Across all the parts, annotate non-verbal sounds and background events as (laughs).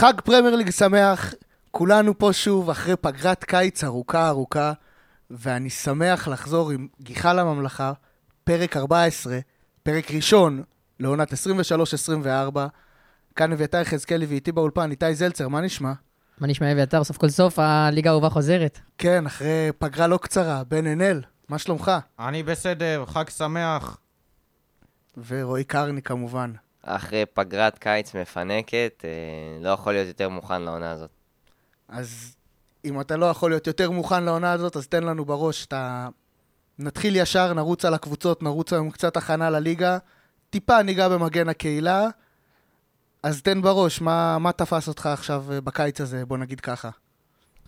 חג פרמייר ליג שמח, כולנו פה שוב אחרי פגרת קיץ ארוכה ארוכה, ואני שמח לחזור עם גיחה לממלכה, פרק 14, פרק ראשון לעונת 23-24. כאן אביתר יחזקאלי ואיתי באולפן, איתי זלצר, מה נשמע? מה נשמע אביתר? סוף כל סוף הליגה האהובה חוזרת. כן, אחרי פגרה לא קצרה, בן ענל, מה שלומך? אני בסדר, חג שמח. ורועי קרני כמובן. אחרי פגרת קיץ מפנקת, אה, לא יכול להיות יותר מוכן לעונה הזאת. אז אם אתה לא יכול להיות יותר מוכן לעונה הזאת, אז תן לנו בראש את ה... נתחיל ישר, נרוץ על הקבוצות, נרוץ היום קצת הכנה לליגה. טיפה ניגע במגן הקהילה. אז תן בראש, מה, מה תפס אותך עכשיו אה, בקיץ הזה, בוא נגיד ככה.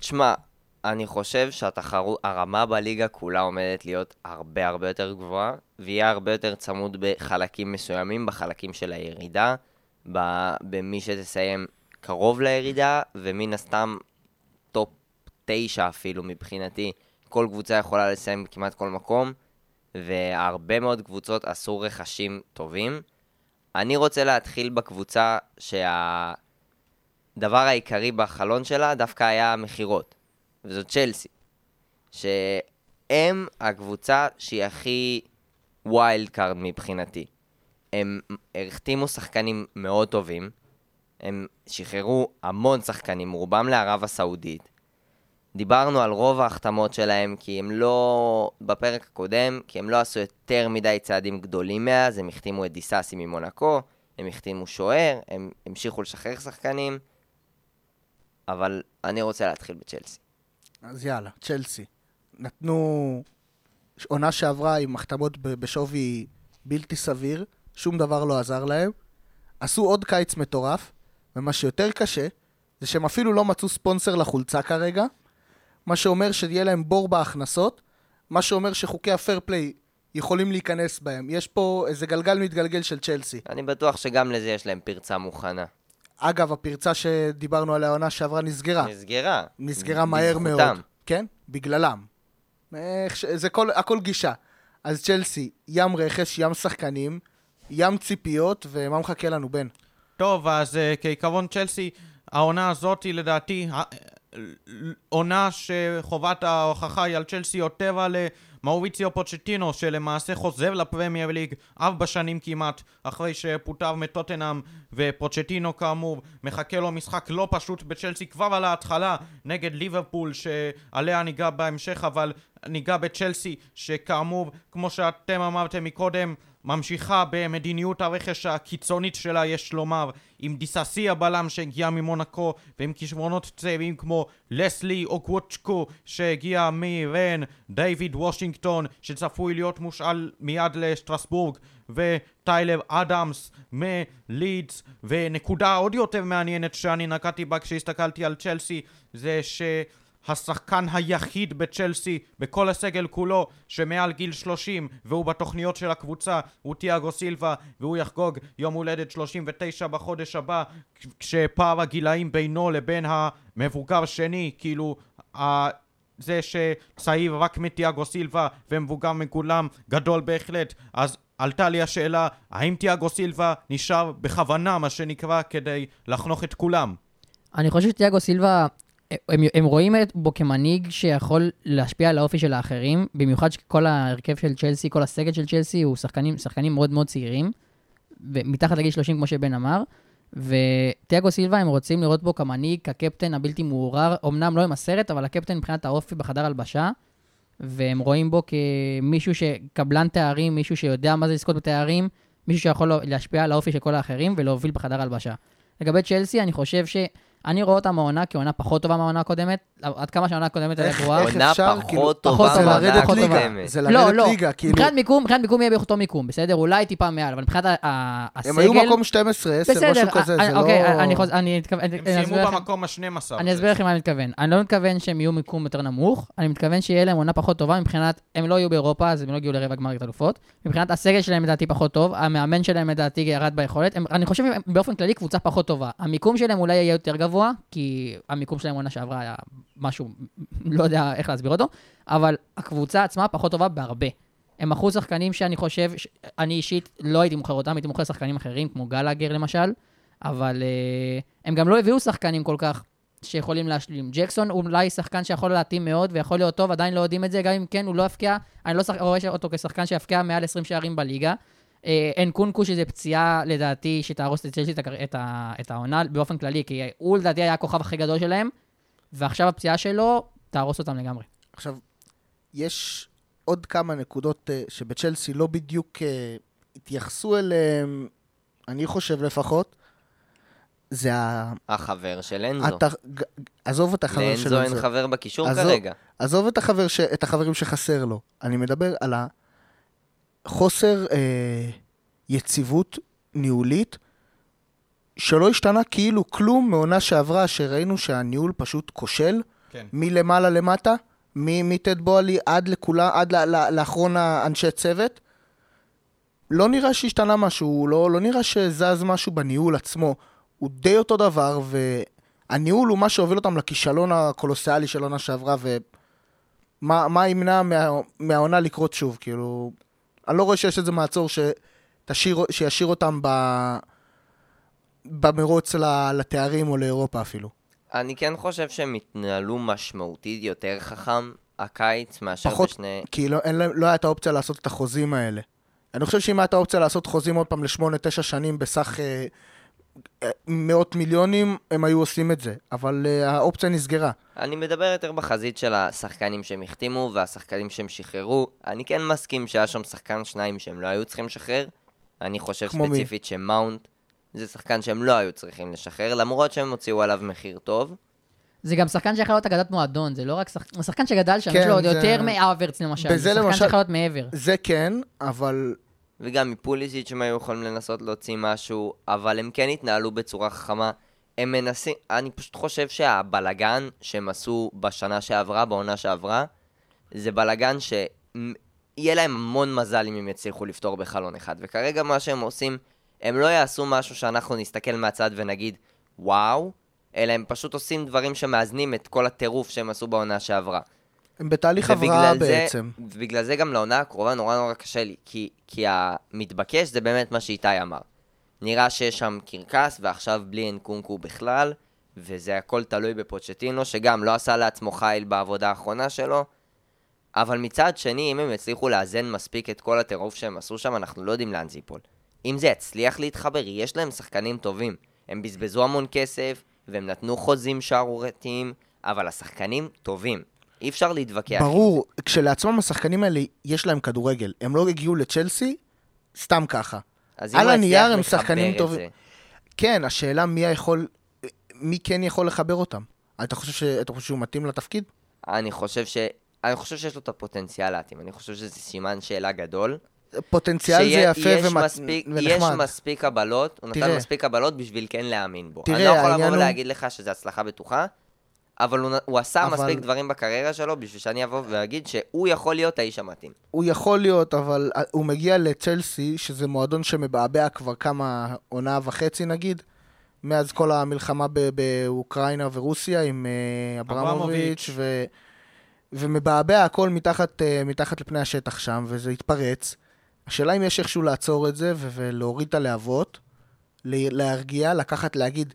תשמע, אני חושב שהתחרות, הרמה בליגה כולה עומדת להיות הרבה הרבה יותר גבוהה, ויהיה הרבה יותר צמוד בחלקים מסוימים, בחלקים של הירידה, במי שתסיים קרוב לירידה, ומן הסתם top תשע אפילו מבחינתי. כל קבוצה יכולה לסיים כמעט כל מקום, והרבה מאוד קבוצות עשו רכשים טובים. אני רוצה להתחיל בקבוצה שהדבר העיקרי בחלון שלה דווקא היה המכירות. וזאת צ'לסי. שהם הקבוצה שהיא הכי wild card מבחינתי. הם החתימו שחקנים מאוד טובים, הם שחררו המון שחקנים, רובם לערב הסעודית. דיברנו על רוב ההחתמות שלהם, כי הם לא, בפרק הקודם, כי הם לא עשו יותר מדי צעדים גדולים מאז, הם החתימו את דיסאסי ממונקו, הם החתימו שוער, הם המשיכו לשחרר שחקנים, אבל אני רוצה להתחיל בצ'לסי. אז יאללה, צ'לסי. נתנו עונה שעברה עם החתמות בשווי בלתי סביר, שום דבר לא עזר להם. עשו עוד קיץ מטורף, ומה שיותר קשה, זה שהם אפילו לא מצאו ספונסר לחולצה כרגע, מה שאומר שיהיה להם בור בהכנסות, מה שאומר שחוקי הפייר פליי יכולים להיכנס בהם. יש פה איזה גלגל מתגלגל של צ'לסי. אני בטוח שגם לזה יש להם פרצה מוכנה. אגב, הפרצה שדיברנו עליה העונה שעברה נסגרה. נסגרה. נסגרה מהר מאוד. בזכותם. כן? בגללם. איך ש... זה כל, הכל גישה. אז צ'לסי, ים רכש, ים שחקנים, ים ציפיות, ומה מחכה לנו, בן? טוב, אז uh, כעיקרון צ'לסי, העונה הזאת היא לדעתי עונה שחובת ההוכחה היא על צ'לסי יותר על אה, מאוריציו פוצ'טינו, שלמעשה חוזר לפרמייר ליג ארבע שנים כמעט, אחרי שפוטר מטוטנאם, ופוצ'טינו כאמור, מחכה לו משחק לא פשוט בצ'לסי כבר על ההתחלה נגד ליברפול, שעליה ניגע בהמשך, אבל ניגע בצ'לסי, שכאמור, כמו שאתם אמרתם מקודם, ממשיכה במדיניות הרכש הקיצונית שלה, יש לומר, עם דיססי הבלם שהגיע ממונקו, ועם כישרונות צעירים כמו לסלי או קווצ'קו שהגיע מרן, דיוויד וושינגטון שצפוי להיות מושאל מיד לשטרסבורג, וטיילר אדמס מלידס, ונקודה עוד יותר מעניינת שאני נקטתי בה כשהסתכלתי על צ'לסי זה ש... השחקן היחיד בצ'לסי, בכל הסגל כולו, שמעל גיל 30 והוא בתוכניות של הקבוצה, הוא תיאגו סילבה, והוא יחגוג יום הולדת 39 בחודש הבא, כשפער הגילאים בינו לבין המבוגר שני, כאילו. זה שצעיר רק מתיאגו סילבה ומבוגר מכולם גדול בהחלט, אז עלתה לי השאלה, האם תיאגו סילבה נשאר בכוונה, מה שנקרא, כדי לחנוך את כולם? אני חושב שתיאגו סילבה, הם, הם רואים בו כמנהיג שיכול להשפיע על האופי של האחרים, במיוחד שכל ההרכב של צ'לסי, כל הסגל של צ'לסי הוא שחקנים, שחקנים מאוד מאוד צעירים, ומתחת לגיל 30 כמו שבן אמר, ותיאגו סילבה הם רוצים לראות בו כמנהיג, כקפטן הבלתי מעורער, אמנם לא עם הסרט, אבל הקפטן מבחינת האופי בחדר הלבשה, והם רואים בו כמישהו שקבלן תארים, מישהו שיודע מה זה לזכות בתארים, מישהו שיכול להשפיע על האופי של כל האחרים ולהוביל בחדר הלבשה. לגבי צ'לסי, אני חושב ש... אני רואה אותה מהעונה כעונה פחות טובה מהעונה הקודמת, עד כמה שהעונה הקודמת הייתה גרועה. איך עונה אפשר, פחות כאילו, טובה פחות זה טובה, לרדת ליגה. זה לא, לרדת לא, ליגה, כאילו, מבחינת מיקום, מבחינת מיקום יהיה באותו מיקום, בסדר? אולי טיפה מעל, אבל מבחינת הסגל... הם היו מקום 12, 10, בסדר, משהו כזה, אה, זה לא... אוקיי, אני חוז- אני אתכוון... אני הם סיימו במקום ה-12. אני אסביר לכם מה אני מתכוון. אני לא מתכוון שהם יהיו מיקום יותר נמוך, אני מתכוון שיהיה להם עונה פחות טובה מבחינת, הם לא יהיו באירופה, אז הם לא יגיעו לרבע גמר אלופות. מבחינת הסגל שלהם לדעתי פחות טוב, המאמן שלהם לדעתי ירד ביכולת. אני חושב באופן כללי קבוצה פחות טובה. המיקום שלהם אולי יהיה יותר גבוה, כי המיקום שלהם עונה שעברה היה משהו, לא יודע איך להסביר אותו, אבל הקבוצה עצמה פחות טובה בהרבה. הם מכרו שחקנים שאני חושב, ש... אני אישית לא הייתי מוכר אותם, הייתי מוכר שחקנים אחרים, כמו גלאגר למשל, אבל אה, הם גם לא הביאו שחקנים כל כך שיכולים להשלים. ג'קסון הוא אולי שחקן שיכול להתאים מאוד ויכול להיות טוב, עדיין לא יודעים את זה, גם אם כן, הוא לא יפקיע, אני לא שח... רואה אותו כשחקן שיפקיע מעל 20 שערים בליגה. אה, אין קונקו שזה פציעה, לדעתי, שתהרוס את צ'לסי את, ה- את, ה- את העונה באופן כללי, כי הוא לדעתי היה הכוכב הכי גדול שלהם, ועכשיו הפציעה שלו תהרוס אותם לגמרי. עכשיו, יש עוד כמה נקודות אה, שבצ'לסי לא בדיוק אה, התייחסו אליהן, אני חושב לפחות. זה ה... החבר של אנזו. אתה, ג- עזוב את החבר של לאנזו אין אנזו. חבר בקישור עזוב- כרגע. עזוב את, החבר ש... את החברים שחסר לו. אני מדבר על החוסר אה, יציבות ניהולית, שלא השתנה כאילו כלום מעונה שעברה, שראינו שהניהול פשוט כושל, כן. מלמעלה למטה, מטד בועלי עד לכולה, עד לאחרון האנשי צוות. לא נראה שהשתנה משהו, לא, לא נראה שזז משהו בניהול עצמו. הוא די אותו דבר, והניהול הוא מה שהוביל אותם לכישלון הקולוסיאלי של עונה שעברה, ומה מה ימנע מה, מהעונה לקרות שוב, כאילו... אני לא רואה שיש איזה מעצור שתשאיר, שישאיר אותם ב, במרוץ לתארים או לאירופה אפילו. אני כן חושב שהם התנהלו משמעותית יותר חכם הקיץ מאשר פחות- בשני... כי לא, אין לא הייתה אופציה לעשות את החוזים האלה. אני חושב שאם הייתה אופציה לעשות חוזים עוד פעם לשמונה, תשע שנים בסך אה, מאות מיליונים, הם היו עושים את זה. אבל אה, האופציה נסגרה. אני מדבר יותר בחזית של השחקנים שהם החתימו והשחקנים שהם שחררו. אני כן מסכים שהיה שם שחקן שניים שהם לא היו צריכים לשחרר. אני חושב כמו מי? ספציפית שמאונט זה שחקן שהם לא היו צריכים לשחרר, למרות שהם הוציאו עליו מחיר טוב. זה גם שחקן שיכול להיות אגדת מועדון, זה לא רק שחקן, שחקן שגדל שם, כן, יש לו עוד זה- יותר מאברץ למשל, זה שחקן למשל- שיכול להיות מעבר. זה כן, אבל וגם מפוליסיץ' הם היו יכולים לנסות להוציא משהו, אבל הם כן התנהלו בצורה חכמה. הם מנסים, אני פשוט חושב שהבלגן שהם עשו בשנה שעברה, בעונה שעברה, זה בלגן שיהיה להם המון מזל אם הם יצליחו לפתור בחלון אחד. וכרגע מה שהם עושים, הם לא יעשו משהו שאנחנו נסתכל מהצד ונגיד, וואו, אלא הם פשוט עושים דברים שמאזנים את כל הטירוף שהם עשו בעונה שעברה. הם בתהליך הבראה בעצם. ובגלל זה גם לעונה הקרובה נורא נורא קשה לי, כי, כי המתבקש זה באמת מה שאיתי אמר. נראה שיש שם קרקס, ועכשיו בלי אנקונקו בכלל, וזה הכל תלוי בפוצ'טינו, שגם לא עשה לעצמו חיל בעבודה האחרונה שלו, אבל מצד שני, אם הם יצליחו לאזן מספיק את כל הטירוף שהם עשו שם, אנחנו לא יודעים לאן זה ייפול. אם זה יצליח להתחבר, יש להם שחקנים טובים. הם בזבזו המון כסף, והם נתנו חוזים שערורייתיים, אבל השחקנים טובים. אי אפשר להתווכח. ברור, כשלעצמם השחקנים האלה יש להם כדורגל. הם לא הגיעו לצ'לסי סתם ככה. על הנייר הם שחקנים טובים. זה- כן, השאלה מי יכול... מי כן יכול לחבר אותם? אתה חושב, ש... אתה חושב שהוא מתאים לתפקיד? אני חושב ש... אני חושב שיש לו את הפוטנציאל להתאים, אני חושב שזה סימן שאלה גדול. פוטנציאל זה שיה- יפה יש ומת- מספיק, יש ונחמד. מספיק קבלות, הוא נתן תראה. מספיק קבלות בשביל כן להאמין בו. תראה, אני לא יכול לבוא ולהגיד לך שזו הצלחה בטוחה, אבל הוא, הוא עשה אבל- מספיק דברים בקריירה שלו בשביל שאני אבוא ואגיד שהוא יכול להיות האיש המתאים. הוא יכול להיות, אבל הוא מגיע לצ'לסי, שזה מועדון שמבעבע כבר כמה עונה וחצי נגיד, מאז כל המלחמה ב- באוקראינה ורוסיה עם אה, אברמוביץ'. ו... ומבעבע הכל מתחת, אה, מתחת לפני השטח שם, וזה התפרץ. השאלה אם יש איכשהו לעצור את זה ו- ולהוריד את הלהבות, ל- להרגיע, לקחת, להגיד,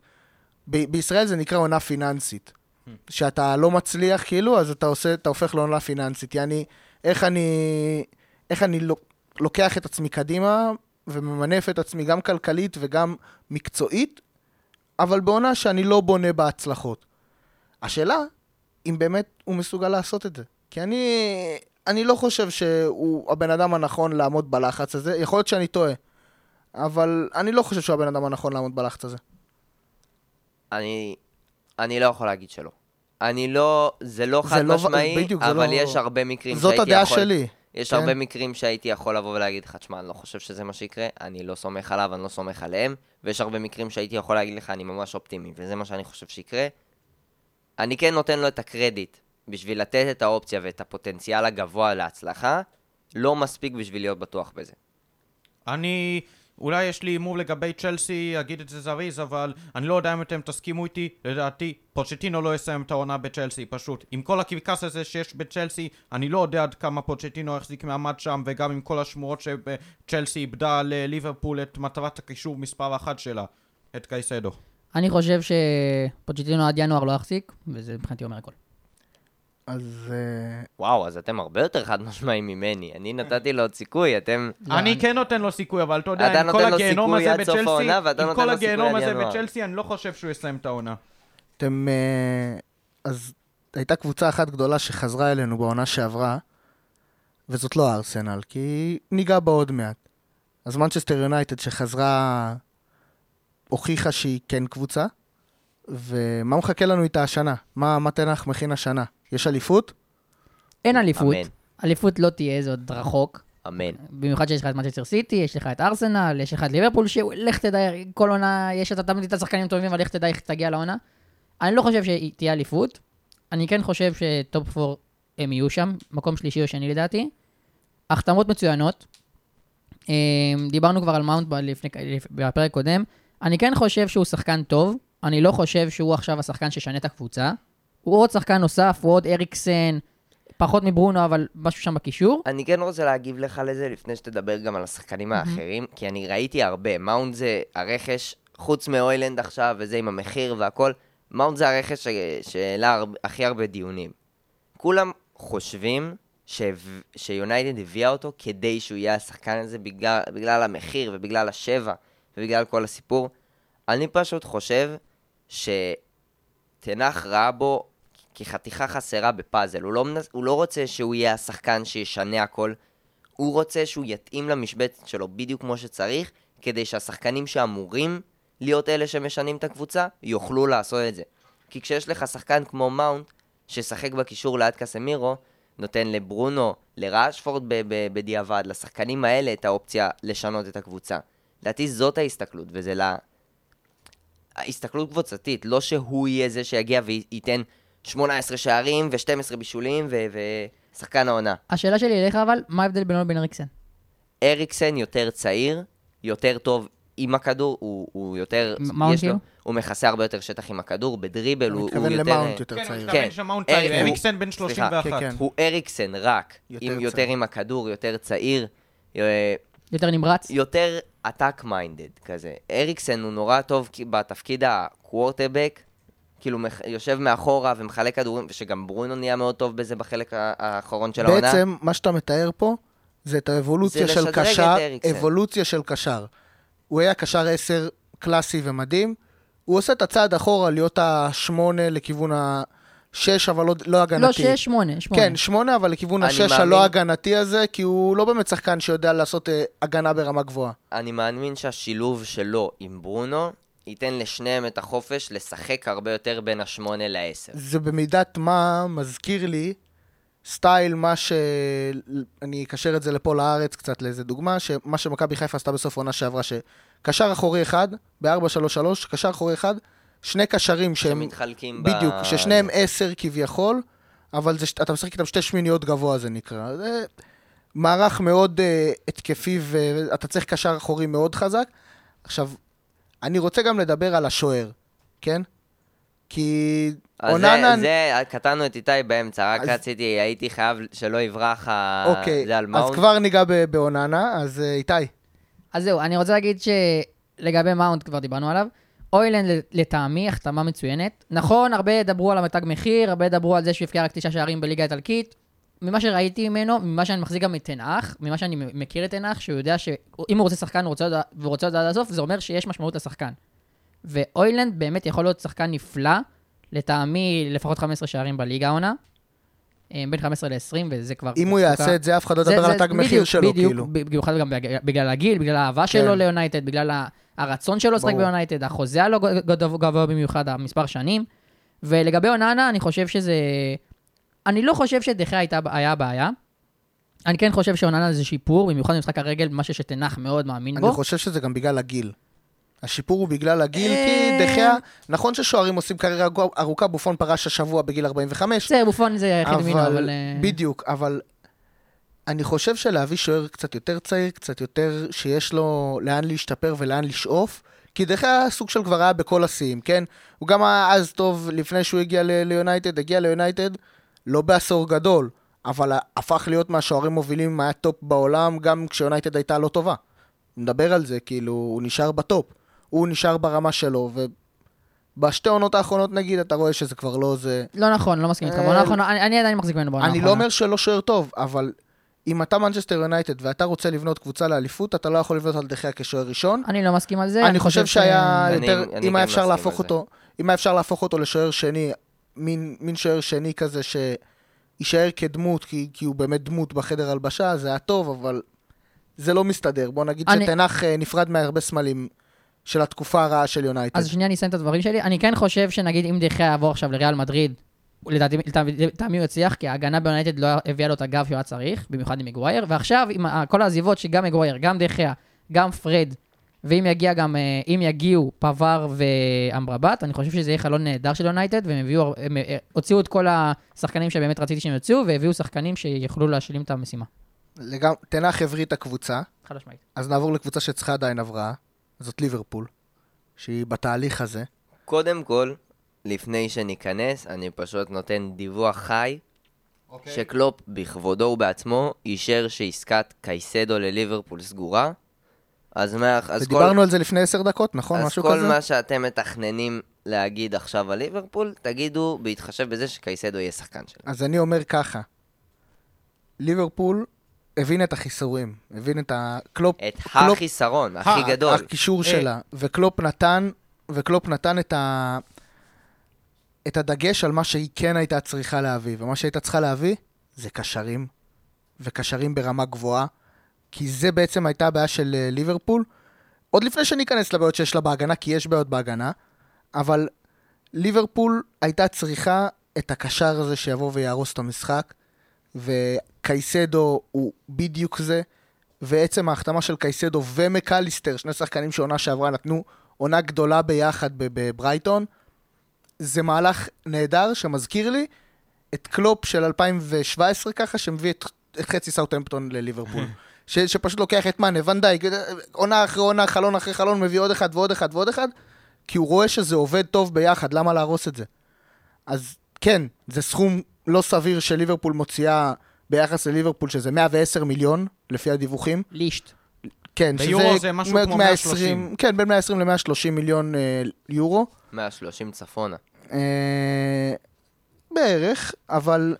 ב- בישראל זה נקרא עונה פיננסית. שאתה לא מצליח, כאילו, אז אתה עושה, אתה הופך לעונה פיננסית. יעני, איך אני, איך אני לוק- לוקח את עצמי קדימה וממנף את עצמי גם כלכלית וגם מקצועית, אבל בעונה שאני לא בונה בהצלחות. השאלה, אם באמת הוא מסוגל לעשות את זה. כי אני, אני לא חושב שהוא הבן אדם הנכון לעמוד בלחץ הזה. יכול להיות שאני טועה, אבל אני לא חושב שהוא הבן אדם הנכון לעמוד בלחץ הזה. אני, אני לא יכול להגיד שלא. אני לא, זה לא זה חד לא- משמעי, בדיוק, אבל לא- יש הרבה מקרים זאת שהייתי הדעה יכול... שלי. יש כן. הרבה מקרים שהייתי יכול לבוא ולהגיד לך, תשמע, אני לא חושב שזה מה שיקרה, אני לא סומך עליו, אני לא סומך עליהם, ויש הרבה מקרים שהייתי יכול להגיד לך, אני ממש אופטימי, וזה מה שאני חושב שיקרה. אני כן נותן לו את הקרדיט בשביל לתת את האופציה ואת הפוטנציאל הגבוה להצלחה, לא מספיק בשביל להיות בטוח בזה. אני, אולי יש לי הימור לגבי צ'לסי, אגיד את זה זריז, אבל אני לא יודע אם אתם תסכימו איתי, לדעתי, פוצ'טינו לא יסיים את העונה בצ'לסי, פשוט. עם כל הקרקס הזה שיש בצ'לסי, אני לא יודע עד כמה פוצ'טינו יחזיק מעמד שם, וגם עם כל השמועות שצ'לסי איבדה לליברפול את מטרת הקישור מספר אחת שלה. את קייסדו. אני חושב שפוצ'טינו עד ינואר לא יחזיק, וזה מבחינתי אומר הכל. אז אה, וואו, אז אתם הרבה יותר חד משמעיים ממני. אני נתתי לו עוד סיכוי, אתם... אני כן נותן לו סיכוי, אבל אתה יודע, עם כל הגיהנום הזה בצ'לסי, עם כל הגיהנום הזה. בצ'לסי, אני לא חושב שהוא יסיים את העונה. אתם... אה, אז הייתה קבוצה אחת גדולה שחזרה אלינו בעונה שעברה, וזאת לא הארסנל, כי ניגע בה עוד מעט. אז מנצ'סטר יונייטד שחזרה, הוכיחה שהיא כן קבוצה, ומה מחכה לנו איתה השנה? מה, מה טן האח מכין השנה? יש אליפות? אין אליפות. אמן. אליפות לא תהיה, זה עוד רחוק. אמן. במיוחד שיש לך את מנצ'סטר סיטי, יש לך את ארסנל, יש לך את ליברפול, שלך תדע, כל עונה, יש את תמיד את השחקנים טובים, אבל לך תדע איך תגיע לעונה. אני לא חושב שהיא תהיה אליפות. אני כן חושב ש-top 4 הם יהיו שם, מקום שלישי או שני לדעתי. החתמות מצוינות. אה, דיברנו כבר על מאונט לפני, בפרק קודם. אני כן חושב שהוא שחקן טוב, אני לא חושב שהוא עכשיו השחקן שישנה את הקבוצה. הוא עוד שחקן נוסף, הוא עוד אריקסן, פחות מברונו, אבל משהו שם בקישור. אני כן רוצה להגיב לך לזה לפני שתדבר גם על השחקנים האחרים, כי אני ראיתי הרבה. מאונד זה הרכש, חוץ מאוילנד עכשיו, וזה עם המחיר והכל, מאונד זה הרכש ש- שהעלה הר- הכי הרבה דיונים. כולם חושבים שהב- שיונייטד הביאה אותו כדי שהוא יהיה השחקן הזה בגלל, בגלל המחיר ובגלל השבע ובגלל כל הסיפור. אני פשוט חושב שתנח ראה בו כחתיכה חסרה בפאזל. הוא לא, מנס, הוא לא רוצה שהוא יהיה השחקן שישנה הכל, הוא רוצה שהוא יתאים למשבצת שלו בדיוק כמו שצריך, כדי שהשחקנים שאמורים להיות אלה שמשנים את הקבוצה, יוכלו לעשות את זה. כי כשיש לך שחקן כמו מאונט, ששחק בקישור ליד קסמירו, נותן לברונו, לראשפורד בדיעבד, לשחקנים האלה את האופציה לשנות את הקבוצה. לדעתי זאת ההסתכלות, וזה ל... ההסתכלות קבוצתית, לא שהוא יהיה זה שיגיע וייתן 18 שערים ו-12 בישולים ו- ושחקן העונה. השאלה שלי אליך אבל, מה ההבדל בינו לבין אריקסן? אריקסן יותר צעיר, יותר טוב עם הכדור, הוא, הוא יותר... מה הוא יש לו, כאילו? הוא מכסה הרבה יותר שטח עם הכדור, בדריבל אני הוא, הוא מתכוון יותר... למאונט יותר כן, הוא צעיר. כן. מתכוון שמאונט אריק- צעיר, הוא- אריקסן בן סליחה, 31. כן, כן. הוא אריקסן רק, יותר עם יותר. עם הכדור, יותר צעיר, אה, יותר נמרץ? יותר attack minded כזה. אריקסן הוא נורא טוב בתפקיד הקוורטרבק, כאילו מח- יושב מאחורה ומחלק כדורים, ושגם ברונו נהיה מאוד טוב בזה בחלק ה- האחרון של העונה. בעצם, מה שאתה מתאר פה, זה את האבולוציה זה של קשר. אבולוציה של קשר. הוא היה קשר 10 קלאסי ומדהים, הוא עושה את הצעד אחורה להיות השמונה לכיוון השש, אבל לא, לא הגנתי. לא, שש, שמונה, שמונה. כן, שמונה, אבל לכיוון השש מאמין- הלא הגנתי הזה, כי הוא לא באמת שחקן שיודע לעשות אה, הגנה ברמה גבוהה. אני מאמין שהשילוב שלו עם ברונו ייתן לשניהם את החופש לשחק הרבה יותר בין השמונה לעשר. זה במידת מה מזכיר לי סטייל מה ש... אני אקשר את זה לפה לארץ קצת לאיזה דוגמה, שמה שמכבי חיפה עשתה בסוף העונה שעברה, שקשר אחורי אחד, ב-4-3-3, קשר אחורי אחד, שני קשרים שהם... שמתחלקים ב... בדיוק, ששניהם עשר כביכול, אבל זה, אתה משחק איתם שתי שמיניות גבוה זה נקרא. זה מערך מאוד uh, התקפי ואתה צריך קשר אחורי מאוד חזק. עכשיו, אני רוצה גם לדבר על השוער, כן? כי אז אוננה... זה, זה, קטענו את איתי באמצע, רק אז- רציתי, הייתי חייב שלא יברח ה... אוקיי, זה על אז מאונט. כבר ניגע ב- באוננה, אז uh, איתי. אז זהו, אני רוצה להגיד שלגבי מאונט כבר דיברנו עליו. אוילנד לטעמי החתמה מצוינת. נכון, הרבה ידברו על המתג מחיר, הרבה ידברו על זה שהוא הבקיע רק תשעה שערים בליגה האיטלקית. ממה שראיתי ממנו, ממה שאני מחזיק גם את תנח, ממה שאני מכיר את תנח, שהוא יודע שאם הוא רוצה שחקן הוא רוצה עוד- והוא רוצה עוד עד הסוף, זה אומר שיש משמעות לשחקן. והוילנד באמת יכול להיות שחקן נפלא, לטעמי לפחות 15 שערים בליגה העונה. אה, בין 15 ל-20, וזה כבר... אם הוא. יעשה את זה, אף אחד לא ידבר על התג מחיר בדיוק, שלו, בדיוק, כאילו. ב- במיוחד גם בג- בגלל הגיל, בגלל האהבה שלו כן. ליונייטד, בגלל הרצון שלו לשחק. ביונייטד, החוזה הלא גבוה במיוחד, המספר שנים. ולגבי אוננה, אני חושב שזה... אני לא חושב שדה חאה הייתה- היה הבעיה. אני כן חושב שאוננה זה שיפור, במיוחד במשחק הרגל, משהו שטן האח מאוד מאמין בו. אני חושב שזה גם בגלל הגיל. השיפור הוא בגלל הגיל, אה. כי דחיה, נכון ששוערים עושים קריירה ארוכה, בופון פרש השבוע בגיל 45, בסדר, בופון זה היחיד אבל... אבל, אה, בדיוק, אבל אני חושב שלהביא שוער קצת יותר צעיר, קצת יותר שיש לו לאן להשתפר ולאן לשאוף, כי דרך היה סוג של כבר היה בכל השיאים, כן? הוא גם היה אז טוב לפני שהוא הגיע ליונייטד, הגיע ליונייטד לא בעשור גדול, אבל הפך להיות מהשוערים מובילים, היה טופ בעולם, גם כשיונייטד הייתה לא טובה. נדבר על זה, כאילו, הוא נשאר בטופ. הוא נשאר ברמה שלו, ובשתי עונות האחרונות נגיד, אתה רואה שזה כבר לא זה... לא נכון, לא מסכים איתך. אה, בעונה האחרונה, אני אני עדיין מחזיק ממנו בעונה אני האחרונה. לא אומר שלא שוער טוב, אבל אם אתה מנצ'סטר יונייטד ואתה רוצה לבנות קבוצה לאליפות, אתה לא יכול לבנות על דה חאה כשוער ראשון. אני לא מסכים על זה. אני חושב שהיה אני- יותר, אני אם כן היה אפשר מסכים להפוך. אותו, אם היה אפשר להפוך אותו לשוער שני, מין מין שוער שני כזה שיישאר כדמות, כי כי הוא באמת דמות בחדר הלבשה, זה היה טוב, אבל זה לא מסתדר. בוא נגיד אני- שטן האח אה, נפרד מהרבה סמלים של התקופה הרעה של יונייטד. אז שנייה אני אסיים את הדברים שלי. אני כן חושב שנגיד אם דה חאה יעבור עכשיו לריאל מדריד, לדעתי, לטעמי הוא יצליח, כי ההגנה ביונייטד לא הביאה לו את הגב שהוא היה צריך, במיוחד עם מגווייר, ועכשיו עם כל העזיבות שגם מגווייר, גם דה חאה, גם פרד, ואם יגיע גם, אה, אם יגיעו פבאר ואמרבאט, אני חושב שזה יהיה חלון נהדר של יונייטד, והם הביאו, הם אה, הוציאו את כל השחקנים שבאמת רציתי שהם יוציאו, והביאו שחקנים שיוכלו להשלים את המשימה. לגמ- תנח הבריא את הקבוצה, חד משמעית. אז נעבור לקבוצה שצריכה עדיין הבראה, זאת ליברפול, שהיא בתהליך הזה. קודם כל, לפני שניכנס, אני פשוט נותן דיווח חי, אוקיי. שקלופ בכבודו ובעצמו אישר שעסקת קייסדו לליברפול סגורה. אז מה, אז כל, ודיברנו על זה לפני עשר דקות, נכון? אז משהו כל כזה? מה שאתם מתכננים להגיד עכשיו על ליברפול, תגידו בהתחשב בזה שקייסדו יהיה שחקן שלהם. אז אני אומר ככה, ליברפול הבין את החיסורים, הבין את הקלופ, את קלופ- החיסרון הכי גדול. הקישור אה. שלה, וקלופ נתן, וקלופ נתן את, ה, את הדגש על מה שהיא כן הייתה צריכה להביא, ומה שהייתה צריכה להביא זה קשרים, וקשרים ברמה גבוהה, כי זה בעצם הייתה הבעיה של אה, ליברפול, עוד לפני שניכנס לבעיות שיש לה בהגנה, כי יש בעיות בהגנה, אבל ליברפול הייתה צריכה את הקשר הזה שיבוא ויהרוס את המשחק, וקייסדו הוא בדיוק זה, ועצם ההחתמה של קייסדו ומקאליסטר, שני שחקנים שעונה שעברה נתנו עונה גדולה ביחד בב- בברייטון, זה מהלך נהדר שמזכיר לי את קלופ של 2017 ככה, שמביא את, את חצי סאוטהמפטון לליברפול. (laughs) ש, שפשוט לוקח את מאנה, ואן דייק, עונה אחרי עונה, חלון אחרי חלון, מביא עוד אחד ועוד אחד ועוד אחד, כי הוא רואה שזה עובד טוב ביחד, למה להרוס את זה? אז כן, זה סכום לא סביר שליברפול מוציאה ביחס לליברפול, שזה 110 מיליון, לפי הדיווחים. לישט. כן, ביורו זה משהו כמו 130. כן, בין 120 ל-130 מיליון אה, יורו. 130 צפונה. אה, בערך, אבל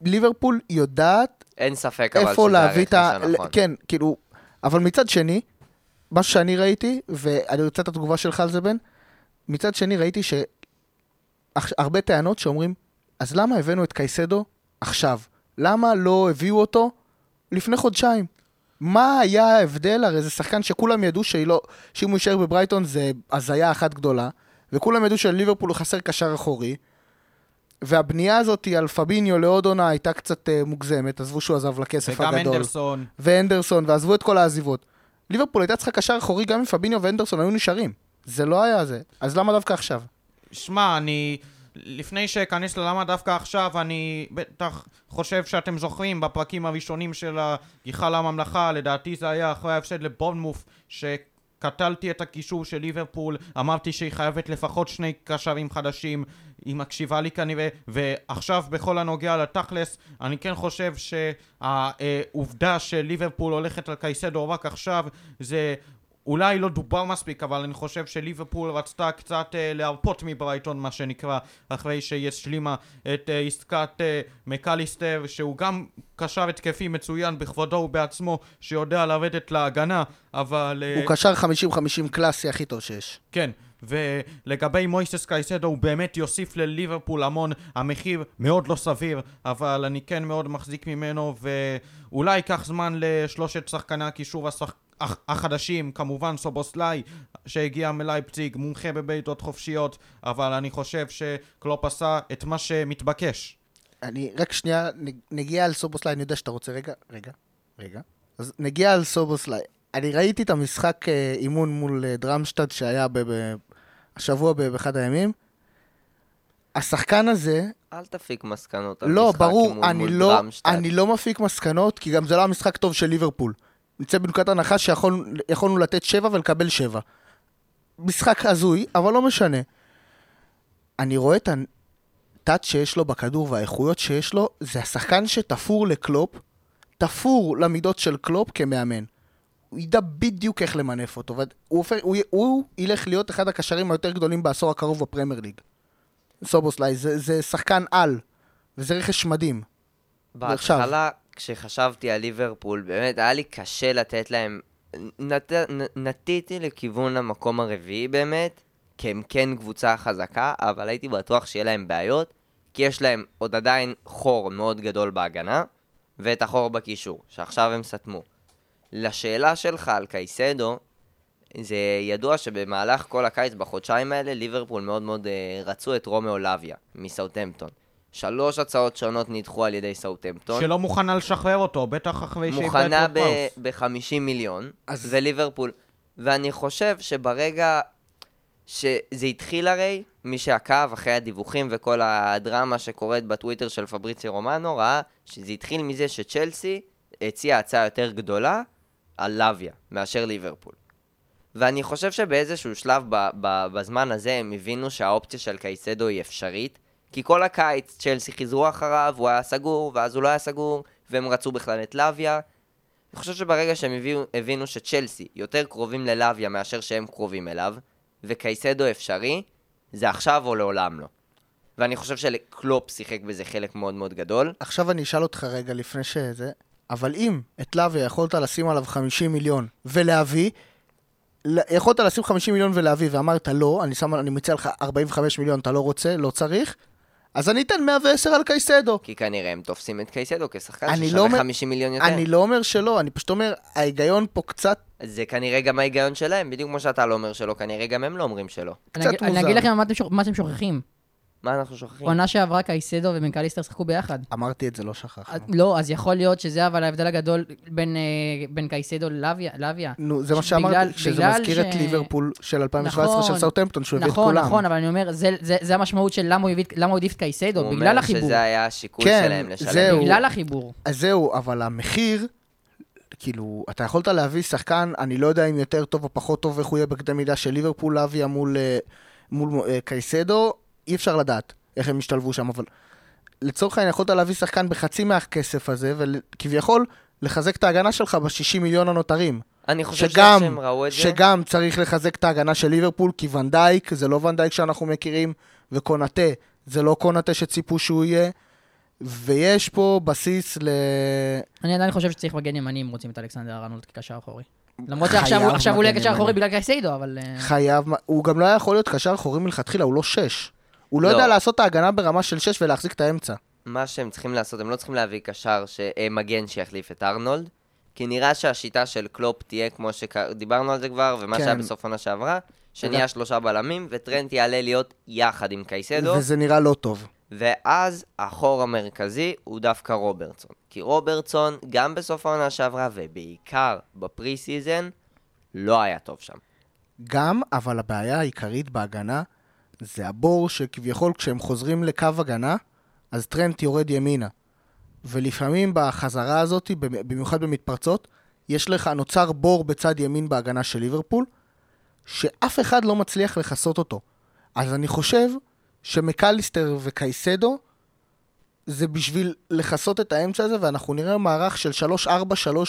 ליברפול יודעת אין ספק אבל איפה שזה להביא את ה... כן, כאילו... אבל מצד שני, מה שאני ראיתי, ואני רוצה את התגובה שלך על זה, בן, מצד שני ראיתי שהרבה טענות שאומרים, אז למה הבאנו את קייסדו עכשיו? למה לא הביאו אותו לפני חודשיים? מה היה ההבדל? הרי זה שחקן שכולם ידעו לא, שאם הוא יישאר בברייטון זה הזיה אחת גדולה, וכולם ידעו שלליברפול הוא חסר קשר אחורי, והבנייה הזאת על פביניו לעוד עונה הייתה קצת uh, מוגזמת, עזבו שהוא עזב לכסף וגם הגדול. אנדרסון. ואנדרסון, ועזבו את כל העזיבות. ליברפול הייתה צריכה קשר אחורי גם אם פביניו ואנדרסון היו נשארים. זה לא היה זה. אז למה דווקא עכשיו? שמע, אני... לפני שאכנס ללמה דווקא עכשיו, אני בטח חושב שאתם זוכרים בפרקים הראשונים של הגיחה לממלכה, לדעתי זה היה אחרי ההפסד לבורנמוף, שקטלתי את הקישור של ליברפול, אמרתי שהיא חייבת לפחות שני קשרים חדשים, היא מקשיבה לי כנראה, ועכשיו בכל הנוגע לתכלס, אני כן חושב שהעובדה שליברפול הולכת על קייסדו רק עכשיו, זה אולי לא דובר מספיק, אבל אני חושב שליברפול רצתה קצת אה, להרפות מברייטון, מה שנקרא, אחרי שהיא השלימה את אה, עסקת אה, מקליסטר, שהוא גם קשר התקפי מצוין בכבודו ובעצמו, שיודע לרדת להגנה, אבל... אה, הוא קשר 50-50 קלאסי הכי טוב שיש. כן, ולגבי מויסס קייסדו הוא באמת יוסיף לליברפול המון, המחיר מאוד לא סביר, אבל אני כן מאוד מחזיק ממנו, ואולי ייקח זמן לשלושת שחקני הקישור השח... הח- החדשים, כמובן סובוסליי שהגיע מלייפציג, מומחה בבעיטות חופשיות, אבל אני חושב שקלופ עשה את מה שמתבקש. אני, רק שנייה, נגיע על סובוסליי, אני יודע שאתה רוצה, רגע, רגע, רגע. אז נגיע על סובוסליי. אני ראיתי את המשחק אה, אימון מול אה, דרמשטד שהיה ב- ב- השבוע ב- באחד הימים. השחקן הזה, אל תפיק מסקנות על לא, משחק ברור, אימון מול לא, דרמשטט. אני לא מפיק מסקנות, כי גם זה לא היה משחק טוב של ליברפול. נצא בנקודת הנחה שיכולנו לתת שבע ולקבל שבע. משחק הזוי, אבל לא משנה. אני רואה את הטאט שיש לו בכדור והאיכויות שיש לו, זה השחקן שתפור לקלופ, תפור למידות של קלופ כמאמן. הוא ידע בדיוק איך למנף אותו, והוא הוא, הוא ילך להיות אחד הקשרים היותר גדולים בעשור הקרוב בפרמייר ליג. סובוסליי, זה, זה שחקן על, וזה רכש מדהים. בהתחלה, כשחשבתי על ליברפול, באמת היה לי קשה לתת להם... נת... נטיתי לכיוון המקום הרביעי באמת, כי הם כן קבוצה חזקה, אבל הייתי בטוח שיהיה להם בעיות, כי יש להם עוד עדיין חור מאוד גדול בהגנה, ואת החור בקישור, שעכשיו הם סתמו. לשאלה שלך על קייסדו, זה ידוע שבמהלך כל הקיץ, בחודשיים האלה, ליברפול מאוד מאוד אה, רצו את רומיאו לאביה, מסאוטהמפטון. שלוש הצעות שונות נדחו על ידי סאוטהמפטון. שלא מוכנה לשחרר אותו, בטח אחרי שאיבדה מוכנה את פראוס. ב-50 מיליון, אז- וליברפול. ואני חושב שברגע שזה התחיל הרי, מי שעקב אחרי הדיווחים וכל הדרמה שקורית בטוויטר של פבריצי רומנו, ראה שזה התחיל מזה שצ'לסי הציעה הצעה יותר גדולה על לוויה מאשר ליברפול. ואני חושב שבאיזשהו שלב ב- ב- בזמן הזה הם הבינו שהאופציה של קייסדו היא אפשרית, כי כל הקיץ צ'לסי חיזרו אחריו, הוא היה סגור, ואז הוא לא היה סגור, והם רצו בכלל את לוויה. אני חושב שברגע שהם הבינו, הבינו שצ'לסי יותר קרובים ללוויה מאשר שהם קרובים אליו, וקייסדו אפשרי, זה עכשיו או לעולם לא. ואני חושב שקלופ שיחק בזה חלק מאוד מאוד גדול. עכשיו אני אשאל אותך רגע לפני שזה, אבל אם את לאוויה יכולת לשים עליו 50 מיליון ולהביא, יכולת לשים 50 מיליון ולהביא ואמרת לא, אני, שם, אני מציע לך 45 מיליון, אתה לא רוצה, לא צריך, אז אני אתן 110 על קייסדו. כי כנראה הם תופסים את קייסדו כשחקן אני לא ששווה אומר- 50 מיליון יותר. אני לא אומר שלא, אני פשוט אומר, ההיגיון פה קצת, זה כנראה גם ההיגיון שלהם, בדיוק כמו שאתה לא אומר שלא, כנראה גם הם לא אומרים שלא. אני קצת אגיד- אני מוזר. אגיד לכם מה אתם שוכ- מה אתם שוכחים. מה אנחנו שוכחים? עונה שעברה קייסדו ומקאליסטר שיחקו ביחד. אמרתי את זה, לא שכחנו. לא, אז יכול להיות שזה אבל ההבדל הגדול בין, אה, בין קייסדו ללאביה. לאביה. נו, זה מה ש- שאמרתי, בגלל- שזה בגלל מזכיר את ש- ליברפול של 2017 של נכון, סאוטהמפטון, שהוא הביא את נכון, כולם. נכון, אבל אני אומר, זה, זה, זה המשמעות של למה הוא הביא- למה הוא העדיף את קייסדו, הוא בגלל אומר החיבור. שזה היה השיקול כן, שלהם לשלם. זהו. בגלל החיבור. אז זהו, אבל המחיר, כאילו, אתה יכולת להביא שחקן, אני לא יודע אם יותר טוב או פחות טוב, איך הוא יהיה בקנה מידה של ליברפול להביא מול, אה, מול אה, קייסדו, אי אפשר לדעת איך הם ישתלבו שם, אבל לצורך העניין יכולת להביא שחקן בחצי מהכסף הזה, וכביכול לחזק את ההגנה שלך ב-60 מיליון הנותרים. אני חושב שגם, שהם ראו את זה. שגם צריך לחזק את ההגנה של ליברפול, כי ונדייק זה לא ונדייק שאנחנו מכירים, וקונאטה זה לא קונאטה שציפו שהוא יהיה, ויש פה בסיס ל... אני עדיין חושב שצריך מגן ימני אם רוצים את אלכסנדר ארנולד כקשר אחורי. למרות שעכשיו הוא- עכשיו הוא לא יהיה קשר. אחורי בגלל קייסדו, אבל... אה, חייב, הוא גם לא היה יכול להיות קשר אחורי מלכתחילה, הוא לא שש. הוא לא, לא. יודע לעשות את ההגנה ברמה של שש ולהחזיק את האמצע. מה שהם צריכים לעשות, הם לא צריכים להביא קשר ש... אה, מגן שיחליף את ארנולד, כי נראה שהשיטה של קלופ תהיה כמו שדיברנו על זה כבר, ומה כן. שהיה בסוף עונה שעברה, שנהיה שלושה בלמים, וטרנט יעלה להיות יחד עם קייסדו, וזה נראה לא טוב. ואז החור המרכזי הוא דווקא רוברטסון. כי רוברטסון, גם בסוף העונה שעברה, ובעיקר ב pre season, לא היה טוב שם. גם, אבל הבעיה העיקרית בהגנה זה הבור שכביכול כשהם חוזרים לקו הגנה, אז טרנט יורד ימינה. ולפעמים בחזרה הזאת, במיוחד במתפרצות, יש לך, נוצר בור בצד ימין בהגנה של ליברפול, שאף אחד לא מצליח לכסות אותו. אז אני חושב שמקליסטר וקייסדו זה בשביל לכסות את האמצע הזה, ואנחנו נראה מערך של 3-4-3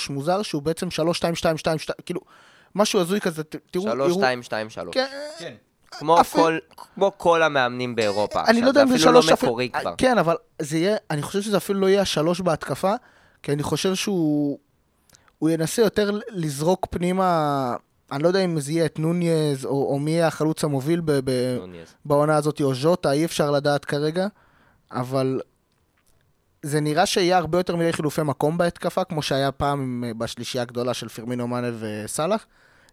מוזר, שהוא בעצם 3-2-2-2, כאילו, משהו הזוי כזה, תראו, שלוש, יראו- שתיים, שתיים, שלוש. כן, כן. כמו אפילו- כל- כמו כל המאמנים באירופה. אני לא עכשיו, יודע אם זה אפילו שלוש, לא אפילו- מקורי כבר. כן, אבל זה יהיה, אני חושב שזה אפילו לא יהיה השלוש בהתקפה, כי אני חושב שהוא, הוא ינסה יותר לזרוק פנימה, אני לא יודע אם זה יהיה את נוניז, או, או מי יהיה החלוץ המוביל ב, ב. בעונה הזאת, או ז'וטה, אי אפשר לדעת כרגע, אבל זה נראה שיהיה הרבה יותר מדי חילופי מקום בהתקפה, כמו שהיה פעם עם- בשלישייה הגדולה של פרמינו מאנה וסאלח,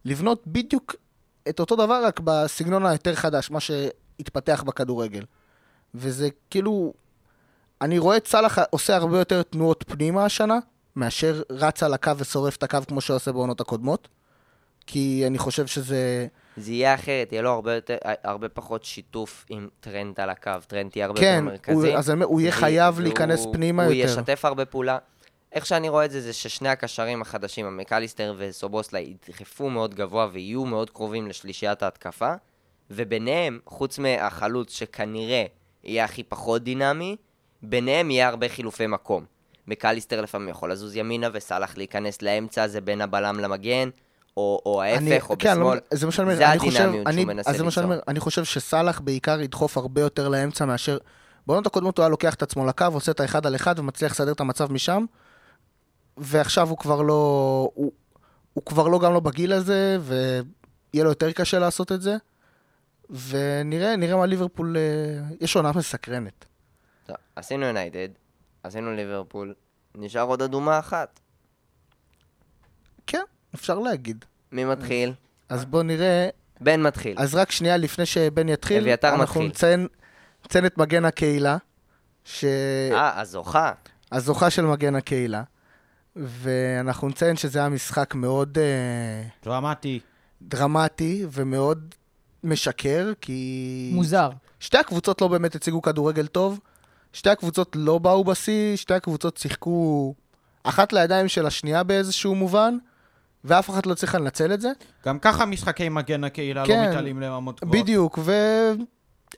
לבנות בדיוק את אותו דבר, רק בסגנון היותר חדש, מה שהתפתח בכדורגל. וזה כאילו, אני רואה את סאלח עושה הרבה יותר תנועות פנימה השנה, מאשר רץ על הקו ושורף את הקו כמו שהוא עושה בעונות הקודמות. כי אני חושב שזה... זה יהיה אחרת, יהיה לו הרבה, יותר, הרבה פחות שיתוף עם טרנט על הקו. טרנט יהיה הרבה כן, יותר הוא, מרכזי. אז אני אומר, הוא יהיה חייב להיכנס פנימה הוא יותר. ישתף הרבה פעולה. איך שאני רואה את זה, זה ששני הקשרים החדשים, המקליסטר וסובוסלה, ידחפו מאוד גבוה ויהיו מאוד קרובים לשלישיית ההתקפה, וביניהם, חוץ מהחלוץ שכנראה יהיה הכי פחות דינמי, ביניהם יהיה הרבה חילופי מקום. מקליסטר לפעמים יכול לזוז ימינה וסאלח להיכנס לאמצע, זה בין הבלם למגן, או, או אני- ההפך, או כן, בשמאל. לא, זה מה שאני זה אני חושב, הדינמיות אני, שהוא מנסה שאני ליצור. אומר, אני חושב שסאלח בעיקר ידחוף הרבה יותר לאמצע מאשר... בעונות הקודמות הוא היה לוקח את עצמו לקו, עושה את האחד על אחד ומצליח לסדר את המצב משם, ועכשיו הוא כבר לא... הוא, הוא כבר לא גם לא בגיל הזה, ויהיה לו יותר קשה לעשות את זה, ונראה נראה מה ליברפול... אה, יש עונה מסקרנת. טוב, עשינו יונייטד, עשינו ליברפול, נשאר עוד אדומה אחת. כן, אפשר להגיד. מי מתחיל? אז בואו נראה... בן מתחיל. אז רק שנייה לפני שבן יתחיל, אביתר אנחנו מתחיל. נציין, נציין את מגן הקהילה, ש... אה, הזוכה. הזוכה של מגן הקהילה, ואנחנו נציין שזה היה משחק מאוד אה, דרמטי. דרמטי ומאוד משקר, כי... מוזר. שתי הקבוצות לא באמת הציגו כדורגל טוב, שתי הקבוצות לא באו בשיא, שתי הקבוצות שיחקו אחת לידיים של השנייה באיזשהו מובן, ואף אחת לא הצליחה לנצל את זה. גם ככה משחקי מגן הקהילה כן, לא מתעלים לרמות גבוהות. בדיוק,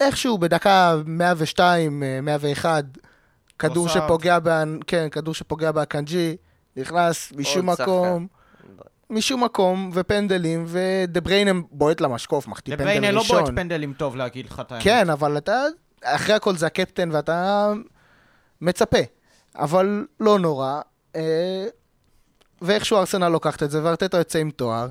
ואיכשהו בדקה 102, אה, 101, כדור נוסף. שפוגע, בה... כן, כדור שפוגע באקנג'י, נכנס משום מקום, משום מקום, ופנדלים, ודה בריינה בועט למשקוף, מחטיא פנדל לבריינה ראשון. לא בועט פנדלים טוב להגיד לך את האמת. כן, אבל אתה, אחרי הכל זה הקפטן ואתה מצפה. אבל לא נורא. אה, ואיכשהו ארסנל לוקחת את זה, וארטטה יוצא עם תואר.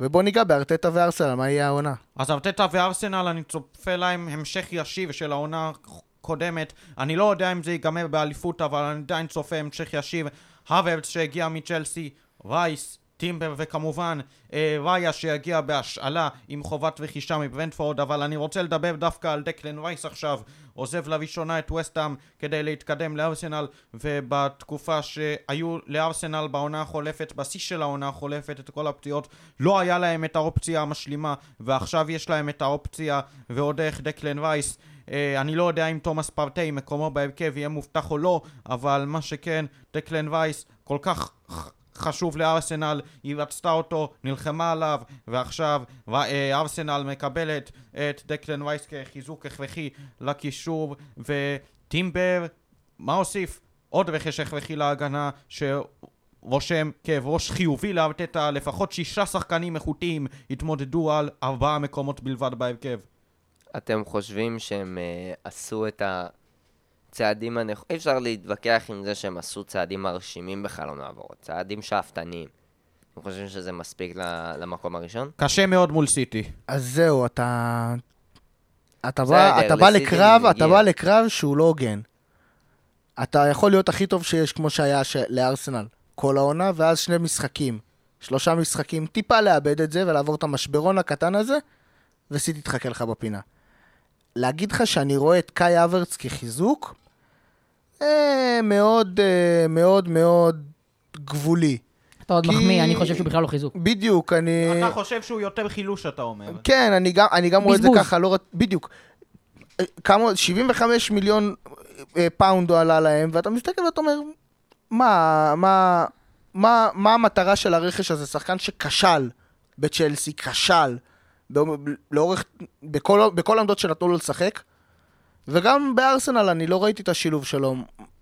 ובוא ניגע בארטטה וארסנל, מה יהיה העונה? אז ארטטה וארסנל, אני צופה להם המשך ישיר של העונה הקודמת. אני לא יודע אם זה ייגמר באליפות, אבל אני עדיין צופה המשך ישיר. הוורץ שהגיע מצ'לסי, וייס, טימבר וכמובן אה, ראיה שיגיע בהשאלה עם חובת רכישה מברנדפורד, אבל אני רוצה לדבר דווקא על דקלן וייס עכשיו. עוזב לראשונה את וסטאם כדי להתקדם לארסנל, ובתקופה שהיו לארסנל בעונה החולפת, בשיא של העונה החולפת, את כל הפציעות, לא היה להם את האופציה המשלימה, ועכשיו יש להם את האופציה, ועוד איך דקלן וייס. אה, אני לא יודע אם תומאס פרטי מקומו בהרכב יהיה מובטח או לא, אבל מה שכן, דקלן וייס כל כך חשוב לארסנל, היא רצתה אותו, נלחמה עליו, ועכשיו אה, ארסנל מקבלת את דקלן וייס כחיזוק הכרחי לקישור, וטימבר, מה הוסיף? עוד רכש הכרחי להגנה, שרושם כאב ראש חיובי לארטטה, לפחות שישה שחקנים איכותיים התמודדו על ארבעה מקומות בלבד בהרכב. אתם חושבים שהם אה, עשו את הצעדים הנכונים? אי אפשר להתווכח עם זה שהם עשו צעדים מרשימים בחלון העברות, צעדים שאפתניים. אתם חושבים שזה מספיק ל- למקום הראשון? קשה מאוד מול סיטי. אז זהו, אתה... אתה בא, אתה בא לקרב, זה אתה. בא לקרב שהוא לא הוגן. אתה יכול להיות הכי טוב שיש, כמו שהיה ש... לארסנל כל העונה, ואז שני משחקים, שלושה משחקים, טיפה לאבד את זה ולעבור את המשברון הקטן הזה, וסיטי תחכה לך בפינה. להגיד לך שאני רואה את קאי האברץ כחיזוק? אה, מאוד, אה, מאוד מאוד גבולי. אתה עוד כי- מחמיא, אני חושב שהוא בכלל לא חיזוק. בדיוק, אני... אתה חושב שהוא יותר חילוש, אתה אומר. כן, אני גם, אני גם רואה את זה. ככה, לא... בדיוק. אה, כמה, 75 מיליון אה, פאונד הוא עלה להם, ואתה מסתכל ואתה אומר, מה, מה, מה, מה המטרה של הרכש הזה? שחקן שכשל בצ'לסי, כשל, לאורך, בכל, בכל העמדות שנתנו לו לשחק, וגם בארסנל אני לא ראיתי את השילוב שלו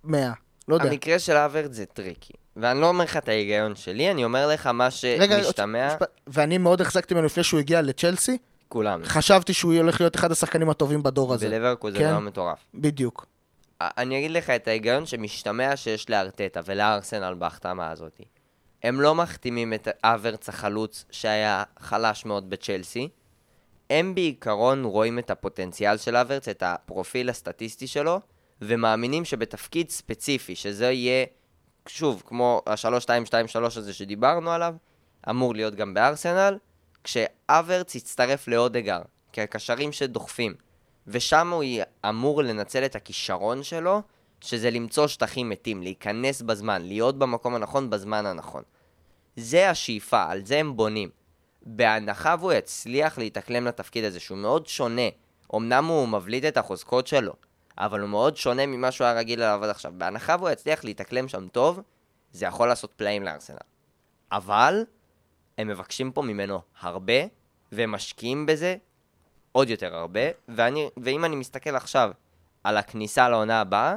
100, לא יודע. המקרה של האברץ זה טריקי. ואני לא אומר לך את ההיגיון שלי, אני אומר לך מה רגע, שמשתמע, משפט- ואני מאוד החזקתי ממנו לפני שהוא הגיע לצ'לסי, כולם. חשבתי שהוא הולך להיות אחד השחקנים הטובים בדור הזה. ובלברקוזן כן. היה מטורף. בדיוק. אני אגיד לך את ההיגיון שמשתמע שיש לארטטה ולארסנל בהחתמה הזאת. הם לא מחתימים את אברץ החלוץ שהיה חלש מאוד בצ'לסי. הם בעיקרון רואים את הפוטנציאל של אברץ, את הפרופיל הסטטיסטי שלו, ומאמינים שבתפקיד ספציפי, שזה יהיה, שוב, כמו ה-3-2-2-3 הזה שדיברנו עליו, אמור להיות גם בארסנל, כשאברץ יצטרף לאודגר, כקשרים שדוחפים. ושם הוא אמור לנצל את הכישרון שלו, שזה למצוא שטחים מתים, להיכנס בזמן, להיות במקום הנכון בזמן הנכון. זה השאיפה, על זה הם בונים. בהנחה והוא יצליח להתאקלם לתפקיד הזה, שהוא מאוד שונה, אמנם הוא מבליט את החוזקות שלו, אבל הוא מאוד שונה ממה שהוא היה רגיל אליו עד עכשיו. בהנחה והוא יצליח להתאקלם שם טוב, זה יכול לעשות פלאים לארסנל. אבל, הם מבקשים פה ממנו הרבה, והם משקיעים בזה עוד יותר הרבה, ואני, ואם אני מסתכל עכשיו על הכניסה לעונה הבאה,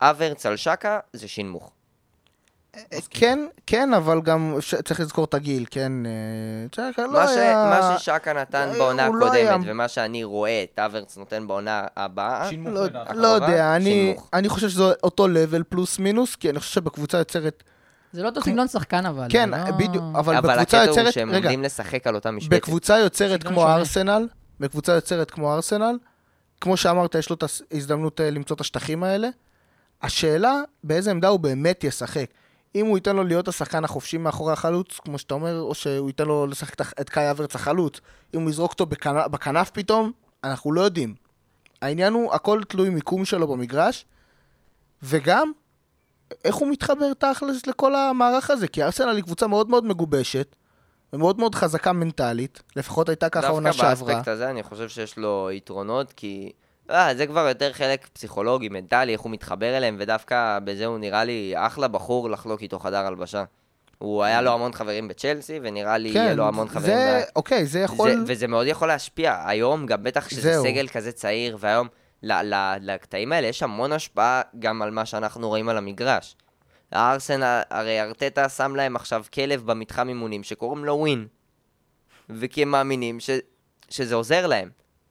אברץ על שקה זה שינמוך. כן, כן, אבל גם צריך לזכור את הגיל, כן. אה, לא מה, ש... היה... מה ששקה נתן בעונה לא הקודמת, ומה שאני רואה את אברץ נותן בעונה הבאה, לא. לא יודע, אני, חושב שזה אותו לבל פלוס מינוס, כי אני חושב שבקבוצה יוצרת... זה לא אותו סגנון שחקן אבל. כן, בדיוק, אבל, אבל בקבוצה הקטע הוא יוצרת... שהם עומדים לשחק על אותה משבצת. בקבוצה יוצרת כמו. ארסנל, בקבוצה יוצרת כמו ארסנל, כמו שאמרת, יש לו את ההזדמנות אה, למצוא את השטחים האלה. השאלה, באיזה עמדה הוא באמת ישחק. אם הוא ייתן לו להיות השחקן החופשי מאחורי החלוץ, כמו שאתה אומר, או שהוא ייתן לו לשחק את- קאי אברץ החלוץ, אם הוא יזרוק אותו בכנף, בכנף פתאום, אנחנו לא יודעים. העניין הוא, הכל תלוי מיקום שלו במגרש, וגם, איך הוא מתחבר תכלס לכל המערך הזה, כי ארסנל היא קבוצה מאוד מאוד מגובשת, ומאוד מאוד חזקה מנטלית, לפחות הייתה ככה עונה דווקא שעברה. באספקט הזה אני חושב שיש לו יתרונות, כי... אה, זה כבר יותר חלק פסיכולוגי, מנטלי, איך הוא מתחבר אליהם, ודווקא בזה הוא נראה לי אחלה בחור לחלוק איתו חדר הלבשה. הוא היה לו המון חברים בצ'לסי, ונראה לי יהיה לו המון חברים... כן, זה, ב- אוקיי, זה יכול... זה, וזה מאוד יכול להשפיע. היום, גם בטח שזה זהו. סגל כזה צעיר, והיום לקטעים האלה יש המון השפעה גם על מה שאנחנו רואים על המגרש. הארסנל, הרי ארטטה שם להם עכשיו כלב במתחם אימונים שקוראים לו ווין. וכי הם מאמינים ש, שזה עוזר להם.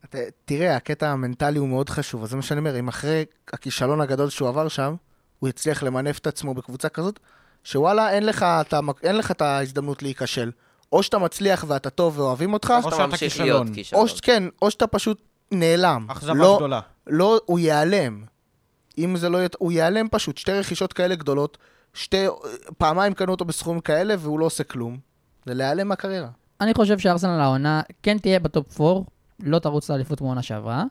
ת- תראה, הקטע המנטלי הוא מאוד חשוב, אז זה מה שאני אומר, אם אחרי הכישלון הגדול שהוא עבר שם, הוא הצליח למנף את עצמו בקבוצה כזאת, שוואלה, אין לך, את המק- אין לך את ההזדמנות להיכשל. או שאתה מצליח ואתה טוב ואוהבים אותך, או שאתה ממשיך כישלון. להיות כישלון. או ש... כן, או שאתה פשוט נעלם. אכזבה לא, גדולה. לא, הוא ייעלם. אם זה לא יהיה... הוא ייעלם פשוט. שתי רכישות כאלה גדולות, שתי... פעמיים קנו אותו בסכומים כאלה, והוא לא עושה כלום. זה להיעלם מהקריירה. אני חושב שארסנל העונה כן תהיה בטופ 4, לא תרוץ לאליפות מעונה שעברה.